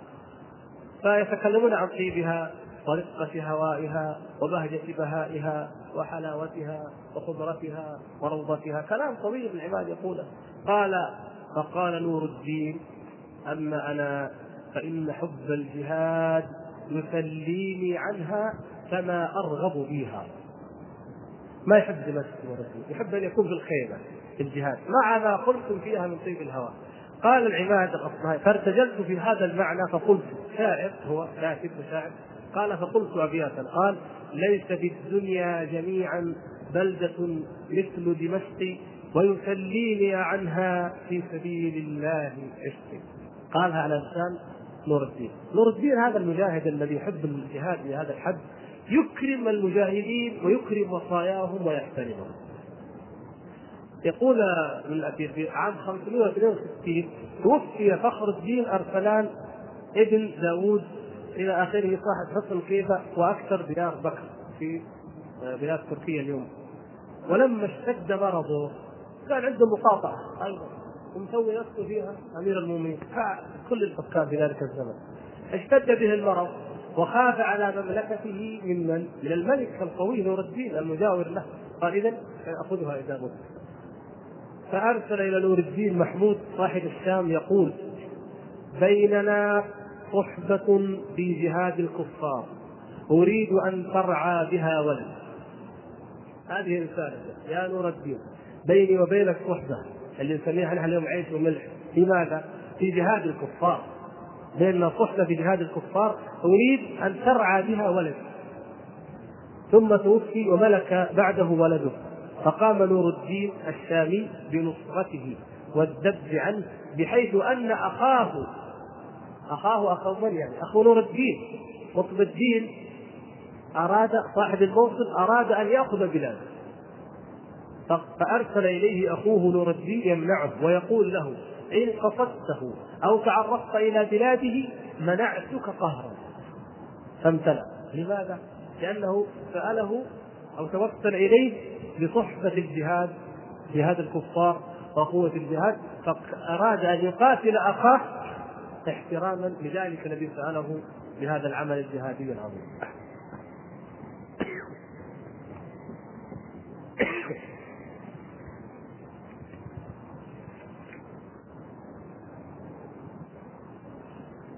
فيتكلمون عن طيبها ورقة هوائها وبهجة بهائها وحلاوتها وخضرتها وروضتها. كلام طويل العباد يقوله قال فقال نور الدين أما أنا فإن حب الجهاد يسليني عنها فما أرغب فيها ما يحب دمشق ورسول يحب أن يكون في الخيمة في الجهاد. مع ما قلتم فيها من طيب الهواء قال العماد الأصبهاني فارتجلت في هذا المعنى فقلت شاعر هو كاتب وشاعر قال فقلت أبياتا. قال ليس في الدنيا جميعا بلدة مثل دمشق ويسليني عنها في سبيل الله عشقي. قالها على لسان نور الدين. نور الدين هذا المجاهد الذي يحب الجهاد بهذا الحد. يكرم المجاهدين ويكرم وصاياهم ويحترمهم. يقول في عام 562 توفي فخر الدين أرسلان ابن داوود إلى آخره صاحب حصن كيفة وأكثر ديار بكر في بلاد تركيا اليوم. ولما اشتد مرضه كان عنده مقاطعة أيضا ومسوي نفسه فيها أمير المؤمنين. كل الحكام في ذلك الزمن. اشتد به المرض وخاف على مملكته ممن؟ من؟ الملك القوي نور الدين المجاور له. قال اذا سأخذها إذا مت. فأرسل إلى نور الدين محمود صاحب الشام يقول بيننا صحبة في جهاد الكفار. أريد أن ترعى بها ولد. هذه رسالة. يا نور الدين بيني وبينك صحبة. اللي نسميها نحن اليوم عيش وملح. لماذا؟ في جهاد الكفار. بيننا صحبة في جهاد الكفار أريد أن ترعى بها ولد. ثم توفي وملك بعده ولده. فقام نور الدين الشامي بنصرته والذب عنه بحيث أن أخاه أخاه أخو من يعني؟ أخو نور الدين. قطب الدين أراد صاحب الموصل أراد أن يأخذ بلاده فأرسل إليه أخوه نور الدين يمنعه ويقول له إن قصدته أو تعرفت إلى بلاده منعتك قهرا. فامتنع. لماذا؟ لأنه سأله أو توسل إليه بصحبة الجهاد جهاد الكفار وقوة الجهاد فأراد أن يقاتل أخاه احتراما لذلك الذي سأله بهذا العمل الجهادي العظيم.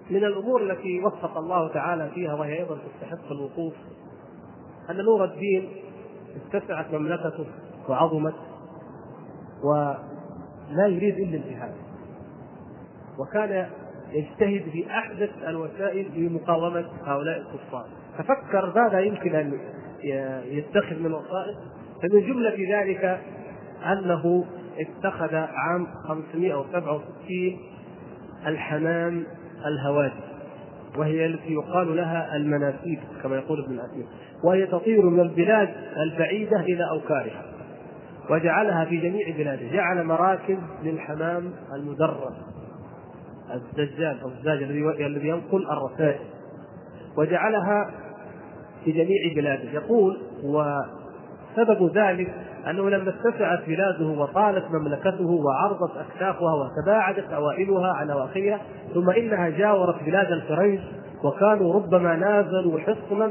من الأمور التي وفق الله تعالى فيها وهي أيضا تستحق الوقوف أن نور الدين اتسعت مملكته وعظمت لا يريد إلا الجهاد. وكان يجتهد في أحدث الوسائل لمقاومه هؤلاء الكفار. ففكر ماذا يمكن أن يتخذ من وسائل؟ فمن جملة ذلك أنه اتخذ عام 567 الحمام الهوادي وهي التي يقال لها المناسيب كما يقول ابن الأثير وهي تطير من البلاد البعيدة إلى أوكارها وجعلها في جميع بلاده جعل مراكز للحمام المدرب الدجال أو الزاج الذي ينقل الرسائل وجعلها في جميع بلاده يقول وسبب ذلك أنه لما اتسعت بلاده وطالت مملكته وعرضت أكتافها وتباعدت أوائلها عن أواخرها ثم إنها جاورت بلاد الفرنج وكانوا ربما نازلوا حصنا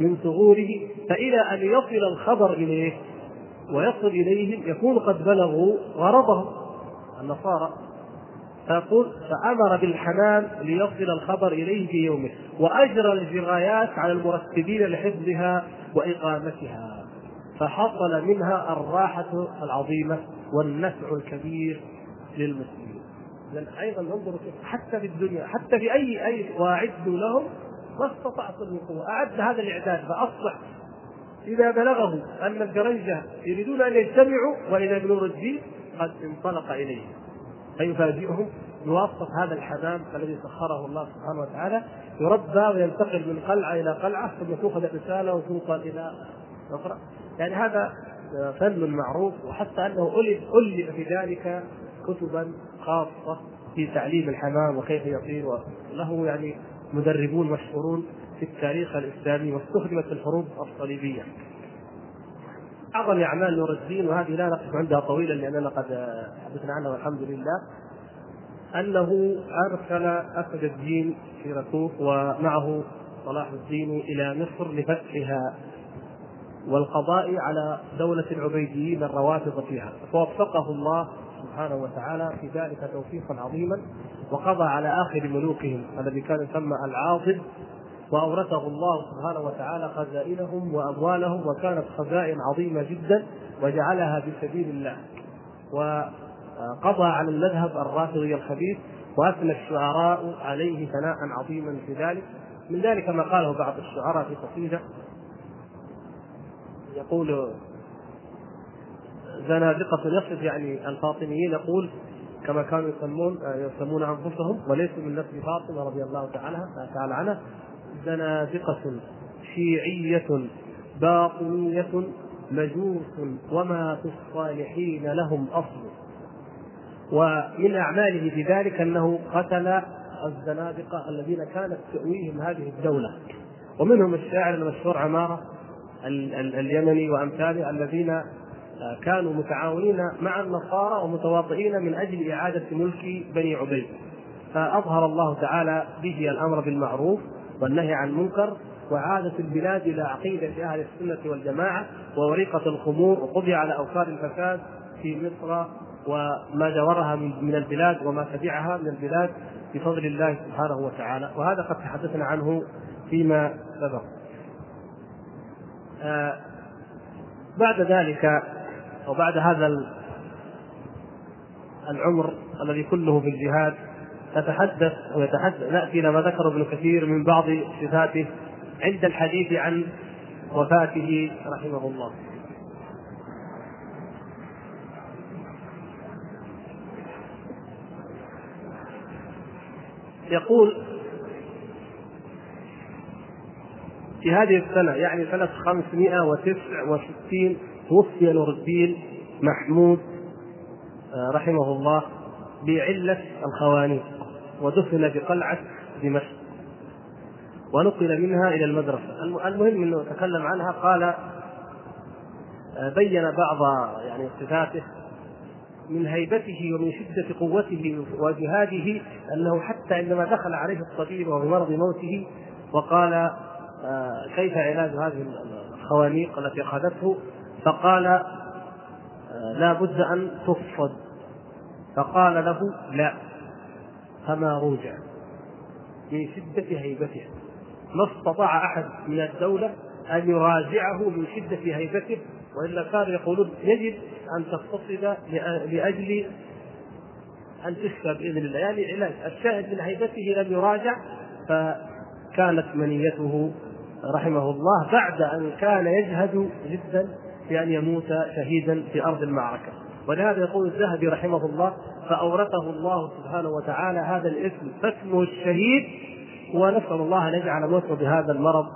من ثغوره فإلى أن يصل الخبر إليه ويصل إليهم يكون قد بلغوا غرضهم النصارى. فيقول فأمر بالحمام ليصل الخبر إليه في يومه وأجرى الجرايات على المرتبين لحفظها وإقامتها. فحصل منها الراحة العظيمة والنفع الكبير للمسلمين. لأن أيضا انظروا حتى في الدنيا حتى في أي أي واعدوا لهم ما استطعتم من قوه أعد هذا الإعداد فأصبح إذا بلغه أن الفرنجه يريدون أن يجتمعوا واذا ابن الدين قد انطلق اليهم فيفاجئهم بواسطة هذا الحمام الذي سخره الله سبحانه وتعالى يربى وينتقل من قلعة إلى قلعة ثم تؤخذ الرسالة وتنقل إلى أخرى. يعني هذا فن معروف وحتى أنه ألف في ذلك كتبا خاصة في تعليم الحمام وكيف يطير وله يعني مدربون مشهورون في التاريخ الإسلامي واستخدمت في الحروب الصليبية. أعظم أعمال نور الدين وهذه لا نقف عندها طويلا لأننا قد حدثنا عنها والحمد لله أنه أرسل أسد الدين في رسوف ومعه صلاح الدين إلى مصر لفتحها. والقضاء على دولة العبيديين الروافض فيها. فوفقه الله سبحانه وتعالى في ذلك توفيقا عظيما وقضى على آخر ملوكهم الذي كان يسمى العاضد وأورثه الله سبحانه وتعالى خزائنهم وأموالهم وكانت خزائن عظيمة جدا وجعلها في سبيل الله. وقضى على المذهب الرافضي الخبيث وأثنى الشعراء عليه ثناء عظيما في ذلك. من ذلك ما قاله بعض الشعراء في قصيدة يقول زنادقة يصف يعني الفاطميين يقول كما كانوا يسمون يسمون أنفسهم وليسوا من نسل فاطمة رضي الله تعالى تعالى عنها. زنادقة شيعية باطنية مجوس وما في الصالحين لهم أصل. ومن أعماله في ذلك أنه قتل الزنادقة الذين كانت تؤويهم هذه الدولة. ومنهم الشاعر المشهور عمارة اليمني وأمثاله الذين كانوا متعاونين مع النصارى ومتواطئين من أجل إعادة ملك بني عبيد فأظهر الله تعالى به الأمر بالمعروف والنهي عن المنكر وعادت البلاد إلى عقيدة أهل السنة والجماعة ووريقه الخمور وقضي على اوكار الفساد في مصر وما جاورها من البلاد وما تبعها من البلاد بفضل الله سبحانه وتعالى وهذا قد تحدثنا عنه فيما سبق. آه بعد ذلك أو بعد هذا العمر الذي كله في الجهاد نتحدث ويتحدث نأتي إلى ما ذكر ابن كثير من بعض صفاته عند الحديث عن وفاته رحمه الله. يقول في هذه السنة يعني سنة 569 توفي نور الدين محمود رحمه الله بعلة الخوانيق ودفن بقلعة دمشق ونقل منها إلى المدرسة. المهم أنه تكلم عنها قال بين بعض يعني صفاته من هيبته ومن شدة قوته وجهاده أنه حتى عندما دخل عليه الطبيب وهو بمرض موته وقال كيف علاج هذه الخوانيق التي أخذته؟ فقال لا بد أن تفصد فقال له لا فما روجع من شدة هيبته. ما استطاع أحد من الدولة أن يراجعه من شدة هيبته وإلا كانوا يقولون يجب أن تقتصد لأجل أن تشفى بإذن الله. يعني علاج. الشاهد من هيبته لم يراجع فكانت منيته رحمه الله بعد أن كان يجهد جدا بان يموت شهيدا في أرض المعركة ولهذا يقول الذهبي رحمه الله فأورثه الله سبحانه وتعالى هذا الاسم فاسمه الشهيد ونسأل الله أن يجعل موته بهذا المرض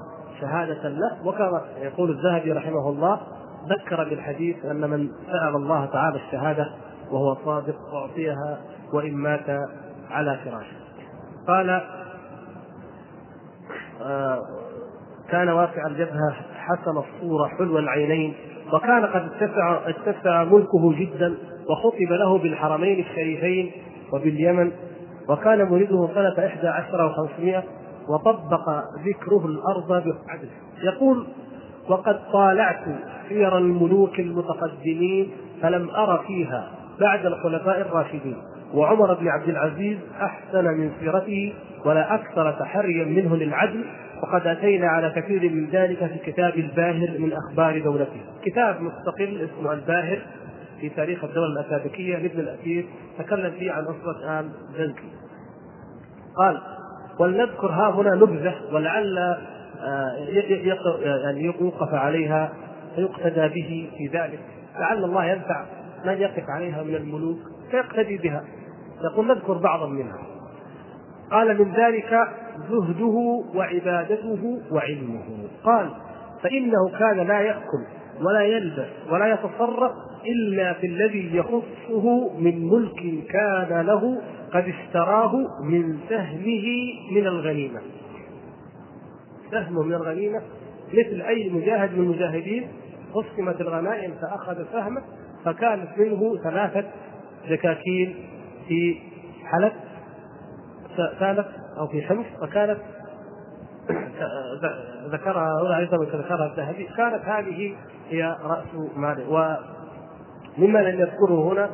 شهادة له وكما يقول الذهبي رحمه الله ذكر بالحديث أن من سأل الله تعالى الشهادة وهو صادق اعطيها وإن مات على فراشه. قال آه كان واسع الجبهه حسن الصورة حلو العينين وكان قد اتسع اتسع ملكه جدا وخطب له بالحرمين الشريفين وباليمن وكان مولده سنة إحدى عشر وخمسمائة وطبق ذكره الأرض بعدل يقول وقد طالعت سير الملوك المتقدمين فلم أر فيها بعد الخلفاء الراشدين. وعمر بن عبد العزيز أحسن من سيرته ولا أكثر تحريا منه للعدل وقد أتينا على كثير من ذلك في كتاب الباهر من أخبار دولته. كتاب مستقل اسمه الباهر في تاريخ الدولة الأسابقية لابن الأثير تكلم فيه عن أسرة آل زنكي. قال ولنذكر ها هنا نبذة ولعل يعني يوقف عليها فيقتدى به في ذلك. لعل الله ينفع من يقف عليها من الملوك فيقتدي بها. يقول نذكر بعضا منها. قال من ذلك زهده وعبادته وعلمه. قال فإنه كان لا يأكل ولا يلبس ولا يتصرف إلا في الذي يخصه من ملك كان له قد اشتراه من سهمه من الغنيمة. سهمه من الغنيمة مثل أي مجاهد من المجاهدين قسمت الغنائم فأخذ سهمه فكانت منه ثلاثة دكاكين في حلب كانت أو في حمص فكانت ذكرها هنا أيضا ذكرها الذهبي كانت هذه هي رأس ماله. ومما لم يذكره هنا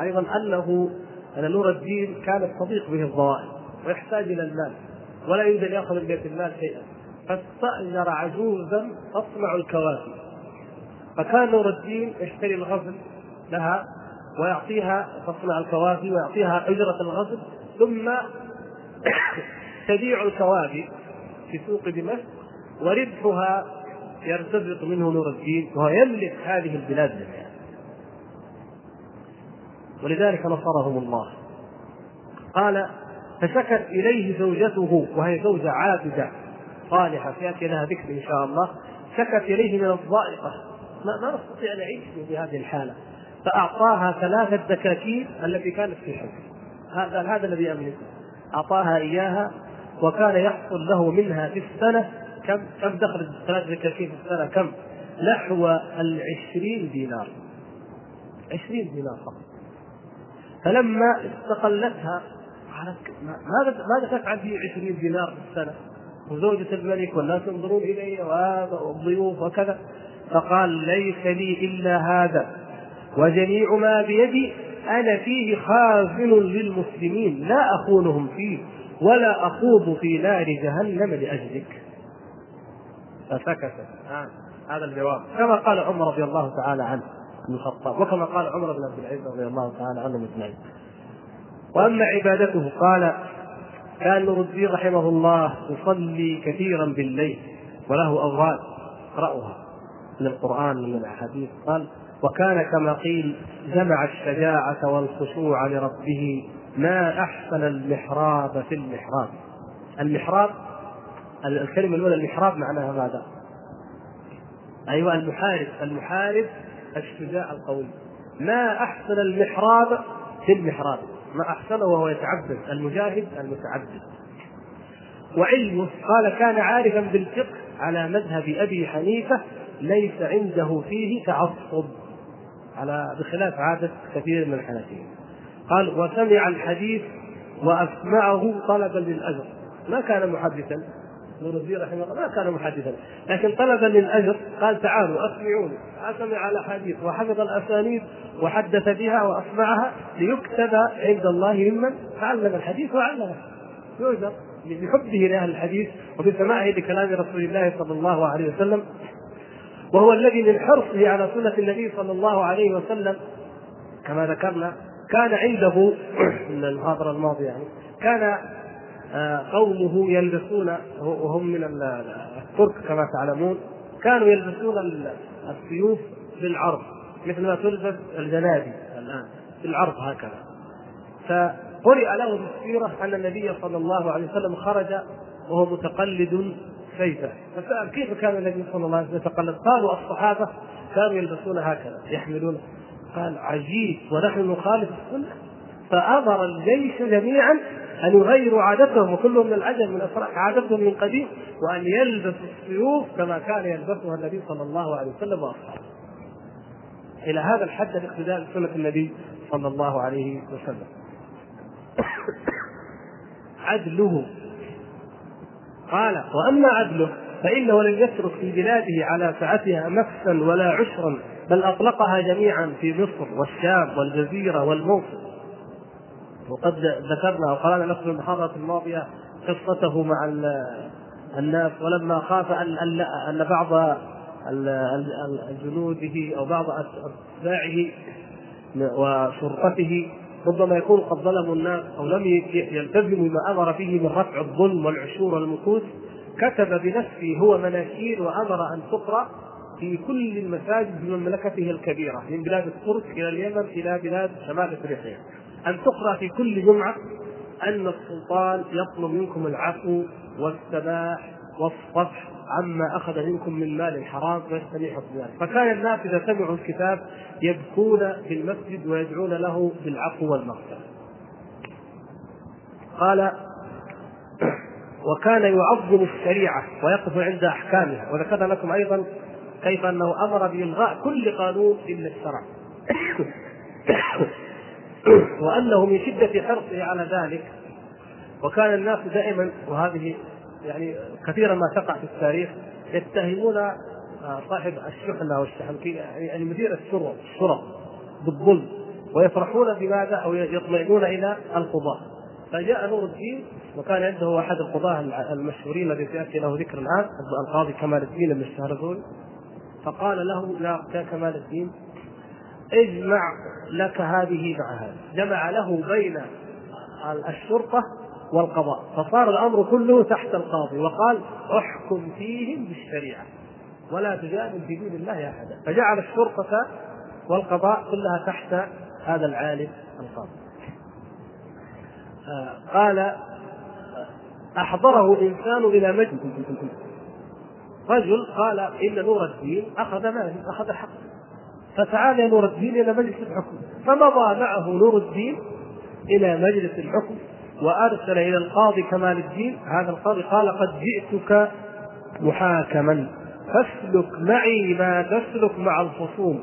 أيضا أنه أن نور الدين كانت تضيق به الضوائر ويحتاج إلى المال ولا يريد أن يأخذ من بيت المال شيئا. فاستأجر عجوزا تصنع الكواكب فكان نور الدين يشتري الغزل لها ويعطيها تصنع الكواكب ويعطيها أجرة الغزل ثم تبيع الكواكب في سوق دمشق وربحها يرتزق منه نور الدين وهو يملك هذه البلاد جميعا ولذلك نصرهم الله. قال فشكت إليه زوجته وهي زوجة عابدة صالحة سيأتي لها ذكر إن شاء الله. شكت إليه من الضائقة. ما, ما نستطيع نعيش بهذه الحالة. فأعطاها ثلاثة دكاكين التي كانت في حجر هذا هذا الذي أملكه. أعطاها إياها وكان يحصل له منها في السنة كم كم دخل ثلاث دكاكين في السنة؟ كم؟ نحو العشرين دينار. عشرين دينار فقط. فلما استقلتها قالت ماذا ماذا تفعل في 20 دينار في السنة؟ وزوجة الملك والناس ينظرون إلي والضيوف وكذا. فقال ليس لي إلا هذا. وجميع ما بيدي أنا فيه خازن للمسلمين لا أخونهم فيه ولا أخوض في نار جهنم لأجلك. فسكت. آه. هذا الجواب. كما قال عمر رضي الله تعالى عنه بن الخطاب وكما قال عمر بن عبد العزيز رضي الله تعالى عنهم اجمعين وأما عبادته قال كان الدين رحمه الله يصلي كثيرا بالليل وله اوراد اقرأها من القرآن ومن الأحاديث. قال وكان كما قيل جمع الشجاعة والخشوع لربه ما أحسن المحراب في المحراب. المحراب الكلمة الأولى المحراب معناها ماذا؟ أيوة المحارب. المحارب الشجاع القوي. ما أحسن المحراب في المحراب. ما أحسنه وهو يتعبد. المجاهد المتعبد. وعلمه قال كان عارفا بالفقه على مذهب أبي حنيفة ليس عنده فيه تعصب. على بخلاف عادة كثير من الحنفية. قال وسمع الحديث وأسمعه طلبا للأجر. ما كان محدثا. الدين رحمه الله ما كان محدثا. لكن طلبا للأجر قال تعالوا اسمعوني اسمع الاحاديث وحفظ الأسانيد وحدث بها وأسمعها ليكتب عند الله ممن تعلم الحديث وعلمه. يؤجر بحبه لأهل الحديث وبسماعه لكلام رسول الله صلى الله عليه وسلم. وهو الذي من حرصه على سنة النبي صلى الله عليه وسلم كما ذكرنا كان عنده من المحاضرة الماضية يعني كان آه، قومه يلبسون وهم من الترك كما تعلمون كانوا يلبسون السيوف بالعرض مثل ما تلبس الجنادي الآن بالعرض هكذا. فقرئ له في السيره أن النبي صلى الله عليه وسلم خرج وهو متقلد سيفه فسأل كيف كان النبي صلى الله عليه وسلم يتقلد؟ قالوا الصحابة كانوا يلبسون هكذا يحملون قال عجيب ونحن نخالف السنة فأمر الجيش جميعا أن يغيروا عادتهم وكلهم من العجم من افراح عادتهم من قديم وأن يلبسوا السيوف كما كان يلبسها النبي صلى الله عليه وسلم وأصحابه. إلى هذا الحد الاقتداء بسنه النبي صلى الله عليه وسلم. عدله قال وأما عدله فإنه لم يترك في بلاده على سعتها نفسا ولا عشرا بل أطلقها جميعا في مصر والشام والجزيرة والموصل. وقد ذكرنا وقرأنا لكم المحاضرة الماضية قصته مع الناس ولما خاف ان ان بعض جنوده أو بعض أتباعه وشرطته ربما يكون قد ظلموا الناس أو لم يلتزموا بما أمر به من رفع الظلم والعشور والمكوس كتب بنفسه هو مناشير وأمر أن تقرأ في كل المساجد في مملكته الكبيرة من بلاد الترك إلى اليمن إلى بلاد شمال إفريقيا. أن تقرأ في كل جمعة أن السلطان يطلب منكم العفو والسماح والصفح عما أخذ منكم من مال حرام ويستميح بذلك، فكان الناس إذا سمعوا الكتاب يبكون في المسجد ويدعون له بالعفو والمغفرة. قال وكان يعظم الشريعة ويقف عند أحكامها، وذكرنا لكم أيضا كيف أنه أمر بإلغاء كل قانون إلا الشرع. وأنه من شدة حرصه على ذلك وكان الناس دائما وهذه يعني كثيرا ما تقع في التاريخ يتهمون آه، صاحب الشحنة والشحن يعني مدير الشرط الشرط بالظلم ويفرحون بماذا؟ أو يطمئنون إلى القضاء. فجاء نور الدين وكان عنده أحد القضاة المشهورين الذي سيأتي له ذكر الآن القاضي كمال الدين بن الشهرزوري فقال له يا كمال الدين اجمع لك هذه مع هذه جمع له بين الشرطة والقضاء. فصار الأمر كله تحت القاضي وقال احكم فيهم بالشريعة ولا تجادل في دين الله أحدا. فجعل الشرطة والقضاء كلها تحت هذا العالم القاضي. آه، قال أحضره إنسان إلى مجلس رجل قال إن نور الدين أخذ مالي أخذ حقه. فتعال يا نور الدين إلى مجلس الحكم. فمضى معه نور الدين إلى مجلس الحكم. وأرسل إلى القاضي كمال الدين هذا القاضي قال قد جئتك محاكما فاسلك معي ما تسلك مع الخصوم.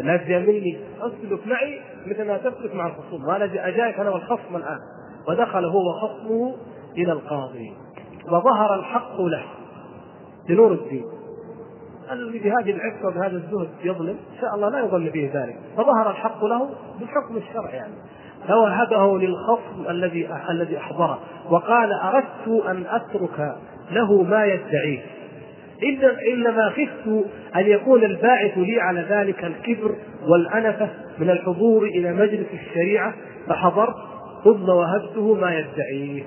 لا مني اسلك معي مثل ما تسلك مع الخصوم. وأنا أجاك أنا والخصم الآن. ودخل هو وخصمه إلى القاضي. وظهر الحق له. لنور الدين. الذي بهذه العفه وبهذا الزهد يظلم إن شاء الله لا يظن به ذلك. فظهر الحق له بالحكم الشرعي يعني. فوهبه للخصم الذي الذي أحضره وقال أردت أن أترك له ما يدعيه إلا إنما خفت أن يكون الباعث لي على ذلك الكبر والأنفة من الحضور إلى مجلس الشريعة فحضرت ثم وهبته ما يدعيه.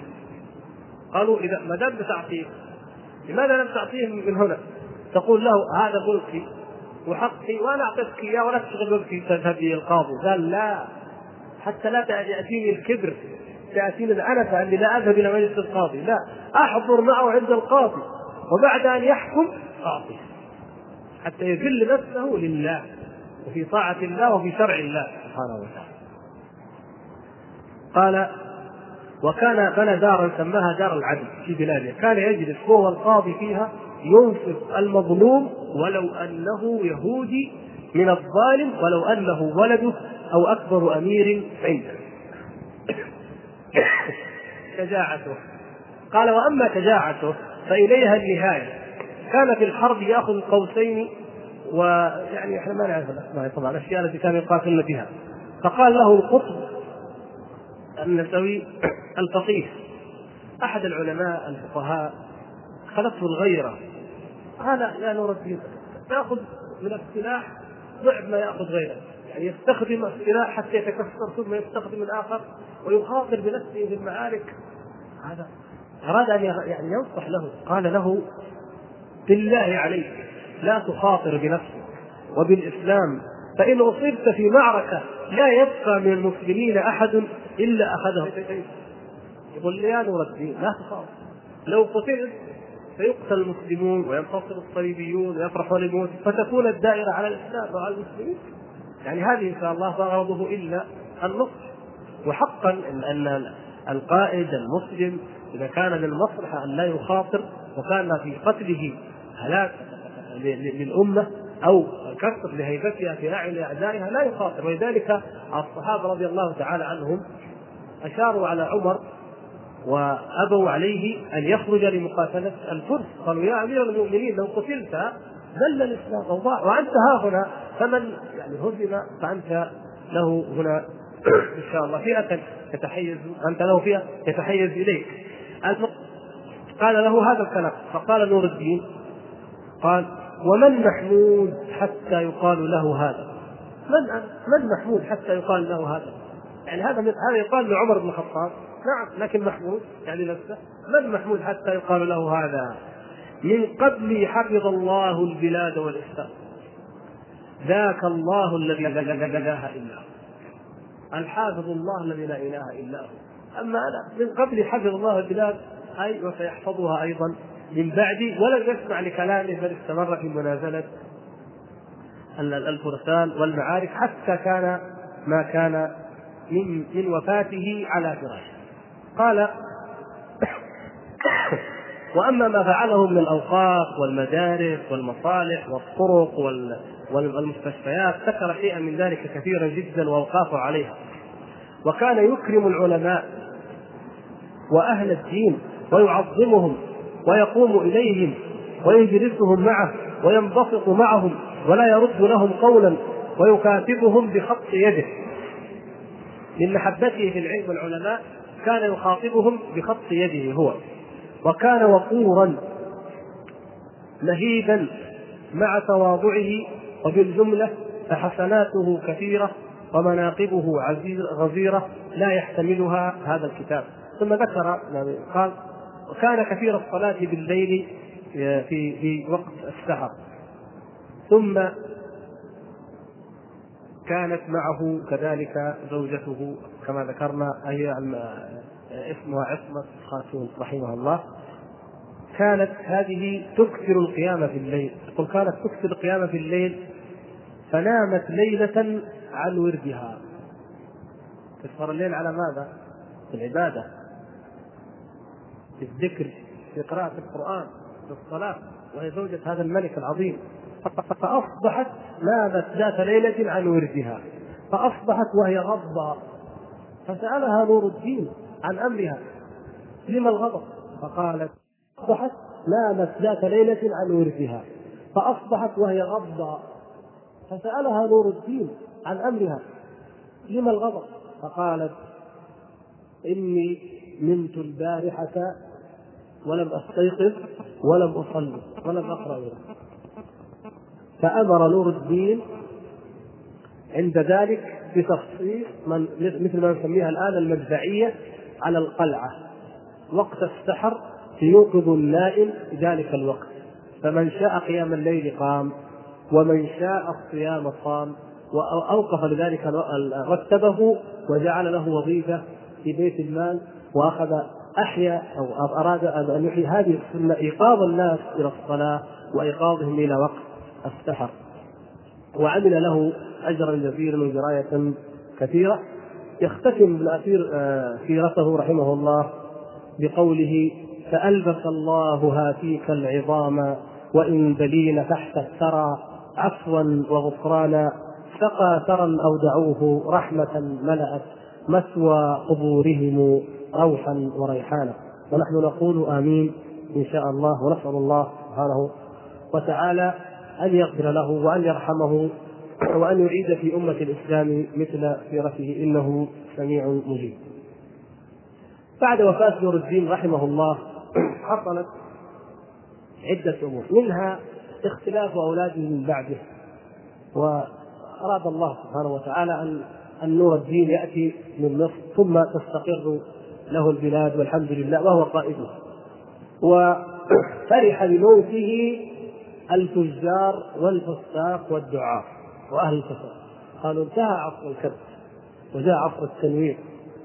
قالوا إذا ما دام بتعطيه لماذا لم تعطيه من هنا؟ تقول له هذا ملكي وحقي وأنا أعطيتك إياه ولا تشغل ملكي تذهب إلى القاضي قال لا حتى لا ياتيني الكبر تأتيني الانفه اني لا أذهب إلى مجلس القاضي لا أحضر معه عند القاضي وبعد أن يحكم اعطيه حتى يذل نفسه لله وفي طاعة الله وفي شرع الله سبحانه وتعالى. قال وكان بنى دارا سماها دار العدل في بلاده كان يجلس هو القاضي فيها ينصف المظلوم ولو أنه يهودي من الظالم ولو أنه ولده أو أكبر أمير عنده. شجاعته قال وأما شجاعته فإليها النهاية. كان في الحرب يأخذ قوسين ويعني إحنا ما نعرف الأسماء طبعا الأشياء التي كانوا يقاتلون بها. فقال له القطب النسوي الفقيه. أحد العلماء الفقهاء خلته الغيرة. قال يا نور الدين تاخذ من السلاح ضعف ما يأخذ غيره. يستخدم السلاح حتى يتكسر ثم يستخدم الآخر ويخاطر بنفسه في المعارك. هذا أراد أن يعني ينصح له. قال له بالله عليك لا تخاطر بنفسك وبالإسلام فإن أصبت في معركة لا يبقى من المسلمين أحد إلا أخذه. يقول يا نور الدين لا تخاف لو قتلت فيقتل المسلمون وينتصر الصليبيون ويفرحون الموت فتكون الدائرة على الإسلام وعلى المسلمين. يعني هذه إن شاء الله غرضه إلا النصح وحقا ان القائد المسلم إذا كان للمصلحة أن لا يخاطر وكان في قتله هلاك للأمة أو كسر لهيبتها في أعين أعدائها لا يخاطر. ولذلك الصحابة رضي الله تعالى عنهم أشاروا على عمر وأبوا عليه أن يخرج لمقاتلة الفرس. قالوا يا أمير المؤمنين لو قتلت ذل الإسلام وضاع وأنت ها هنا فمن يعني هزم فأنت له هنا إن شاء الله. فئة تتحيز أنت له فئة يتحيز إليك. قال له هذا الكلام فقال نور الدين قال ومن محمود حتى يقال له هذا؟ من من محمود حتى يقال له هذا؟ يعني هذا هذا يقال لعمر بن الخطاب. نعم لكن محمود يعني نفسه من محمود حتى يقال له هذا؟ من قبل حفظ الله البلاد والإسلام. ذاك الله الذي لا إله إلا هو. الحافظ الله الذي لا إله إلا هو. أما أنا من قبل حفظ الله البلاد أي وسيحفظها أيضا من بعدي ولم يسمع لكلامه بل استمر في منازلة الفرسان والمعارك حتى كان ما كان من من وفاته على فراشه. قال وأما ما فعله من الأوقاف والمدارس والمصالح والطرق والمستشفيات ذكر شيئا من ذلك كثيرا جدا واوقاف عليها. وكان يكرم العلماء وأهل الدين ويعظمهم ويقوم إليهم ويجلسهم معه وينبسط معهم ولا يرد لهم قولا ويكاتبهم بخط يده. من محبته في العلم والعلماء كان يخاطبهم بخط يده هو. وكان وقورا مهيبا مع تواضعه وبالجملة فحسناته كثيرة ومناقبه غزيرة لا يحتملها هذا الكتاب. ثم ذكر يعني قال وكان كثير الصلاة بالليل في في وقت السحر ثم كانت معه كذلك زوجته كما ذكرنا هي اسمها عصمة خاتون رحمها الله. كانت هذه تكثر القيام في الليل. يقول كانت تكثر القيام في الليل فنامت ليلة عن وردها. تسهر الليل على ماذا؟ في العبادة في الذكر في قراءة القرآن في الصلاة. وهي زوجة هذا الملك العظيم. فأصبحت نامت ذات ليلة عن وردها. فأصبحت وهي غضبة. فسألها نور الدين. عن أمرها. لما الغضب؟ فقالت أصبحت نامت ذات ليلة عن وردها. فأصبحت وهي غضبة. فسألها نور الدين عن أمرها. لما الغضب؟ فقالت إني نمت البارحة ولم أستيقظ ولم أصلي ولم أقرأ فأمر نور الدين عند ذلك بتخصيص من مثل ما نسميها الآن المجزعية على القلعة. وقت السحر ليوقظ النائم في ذلك الوقت. فمن شاء قيام الليل قام ومن شاء الصيام صام. وأوقف لذلك رتبه وجعل له وظيفة في بيت المال وأخذ أحيا أو أراد ان يحيي هذه السنة إيقاظ الناس إلى الصلاة وإيقاظهم إلى وقت السحر وعمل له أجرا جزيلا ودراية كثيرة. يختتم بالاخير آه، سيرته رحمه الله بقوله فألبس الله هاتيك العظام وإن بلين تحت الثرى عفوا وغفرانا سقى ثرى أودعوه رحمة ملأت مثوى قبورهم روحا وريحانا. ونحن نقول آمين إن شاء الله ونسأل الله سبحانه وتعالى أن يغفر له وأن يرحمه. وأن يعيد في أمة الإسلام مثل سيرته إنه سميع مجيب. بعد وفاة نور الدين رحمه الله حصلت عدة أمور منها اختلاف أولاده من بعده أراد الله سبحانه وتعالى أن أن نور الدين يأتي من مصر ثم تستقر له البلاد والحمد لله وهو قائده وفرح بموته الفجار والفساق والدعاة وأهل الفساد قالوا انتهى عصر الكذب وجاء عصر التنوير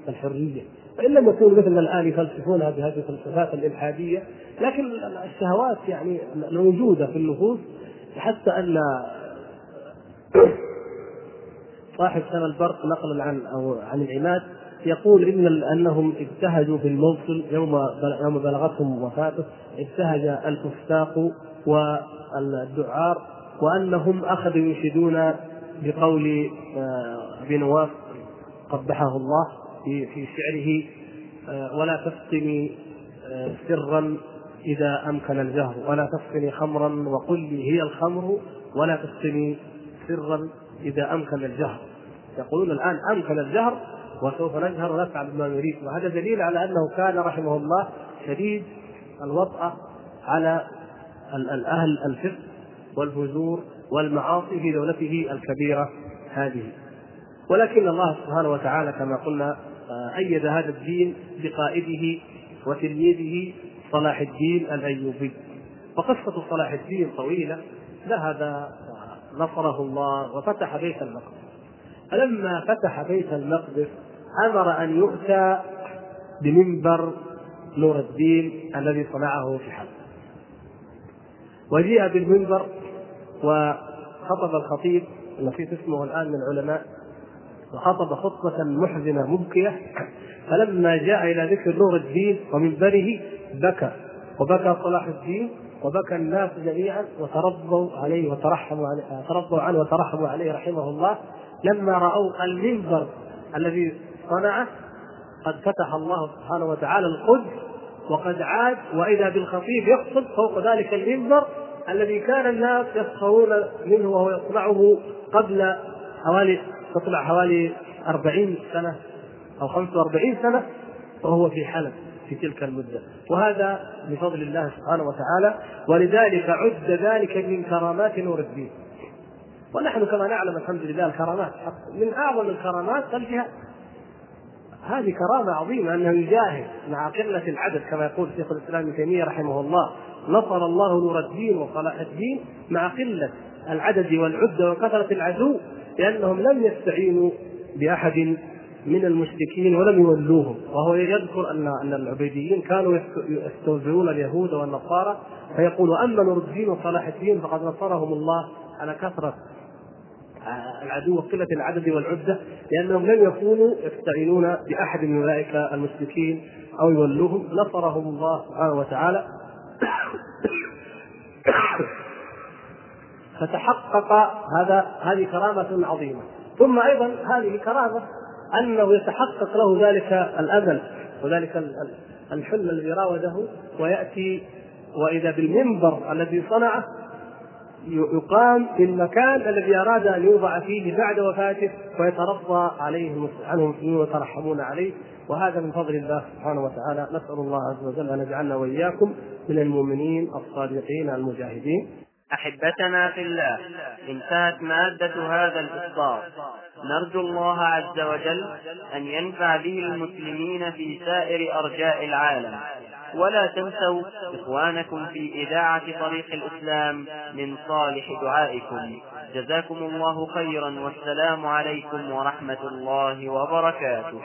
والحرية. فإن لم يكونوا مثلنا الآن يفلسفونها بهذه الفلسفات الإلحادية لكن الشهوات يعني الموجودة في النفوس حتى أن صاحب سنة البرق نقلا عن أو عن العماد يقول إن أنهم ابتهجوا في الموصل يوم يوم بلغتهم وفاته ابتهج الفساق والدعار وأنهم أخذوا ينشدون بقول آه، ابي نواف قبحه الله في في شعره آه، ولا تفطني آه، سرا إذا أمكن الجهر ولا تفطني خمرا وقل لي هي الخمر ولا تفطني سرا إذا أمكن الجهر. يقولون الآن أمكن الجهر وسوف نجهر ونفعل بما نريد. وهذا دليل على أنه كان رحمه الله شديد الوطأة على الاهل الفقه. والفجور والمعاصي في دولته الكبيرة هذه. ولكن الله سبحانه وتعالى كما قلنا آه، أيد هذا الدين بقائده وتلميذه صلاح الدين الأيوبي. وقصة صلاح الدين طويلة ذهب نصره الله وفتح بيت المقدس. فلما فتح بيت المقدس أمر أن يؤتى بمنبر نور الدين الذي صنعه في حلب. وجيء بالمنبر وخطب الخطيب نسيت اسمه الآن من العلماء وخطب خطبة محزنة مبكية فلما جاء إلى ذكر نور الدين ومنبره بكى وبكى صلاح الدين وبكى الناس جميعا وترضوا عليه وترحموا عليه ترضوا عنه وترحموا عليه رحمه الله. لما رأوا المنبر الذي صنعه قد فتح الله سبحانه وتعالى القدس وقد عاد وإذا بالخطيب يخطب فوق ذلك المنبر الذي كان الناس يسخرون منه وهو يصنعه قبل حوالي تطلع حوالي أربعين سنة أو خمسة وأربعين سنة وهو في حلب في تلك المدة. وهذا بفضل الله سبحانه وتعالى ولذلك عد ذلك من كرامات نور الدين. ونحن كما نعلم الحمد لله الكرامات من أعظم الكرامات الجهاد. هذه كرامة عظيمة أنه يجاهد مع قلة العدد كما يقول شيخ الإسلام ابن تيمية رحمه الله. نصر الله نور الدين وصلاح الدين مع قلة العدد والعدة وكثرة العدو لأنهم لم يستعينوا بأحد من المشركين ولم يولوهم. وهو يذكر ان أن العبيديين كانوا يستوزعون اليهود والنصارى فيقول أما نور الدين وصلاح الدين فقد نصرهم الله على كثرة العدو وقلة العدد والعدة لأنهم لم يكونوا يستعينون بأحد من أولئك المشركين أو يولوهم. نصرهم الله سبحانه وتعالى فتحقق هذا هذه كرامة عظيمة. ثم أيضا هذه كرامة أنه يتحقق له ذلك الأمل وذلك الحلم الذي راوده ويأتي وإذا بالمنبر الذي صنعه يقام في المكان الذي أراد أن يوضع فيه بعد وفاته ويترضى عليه عنه المسلمين ويترحمون عليه. وهذا من فضل الله سبحانه وتعالى. نسأل الله عز وجل أن يجعلنا وإياكم من المؤمنين الصادقين المجاهدين. أحبتنا في الله انتهت مادة هذا الإصدار. نرجو الله عز وجل أن ينفع به المسلمين في سائر أرجاء العالم. ولا تنسوا إخوانكم في إذاعة طريق الإسلام من صالح دعائكم. جزاكم الله خيرا والسلام عليكم ورحمة الله وبركاته.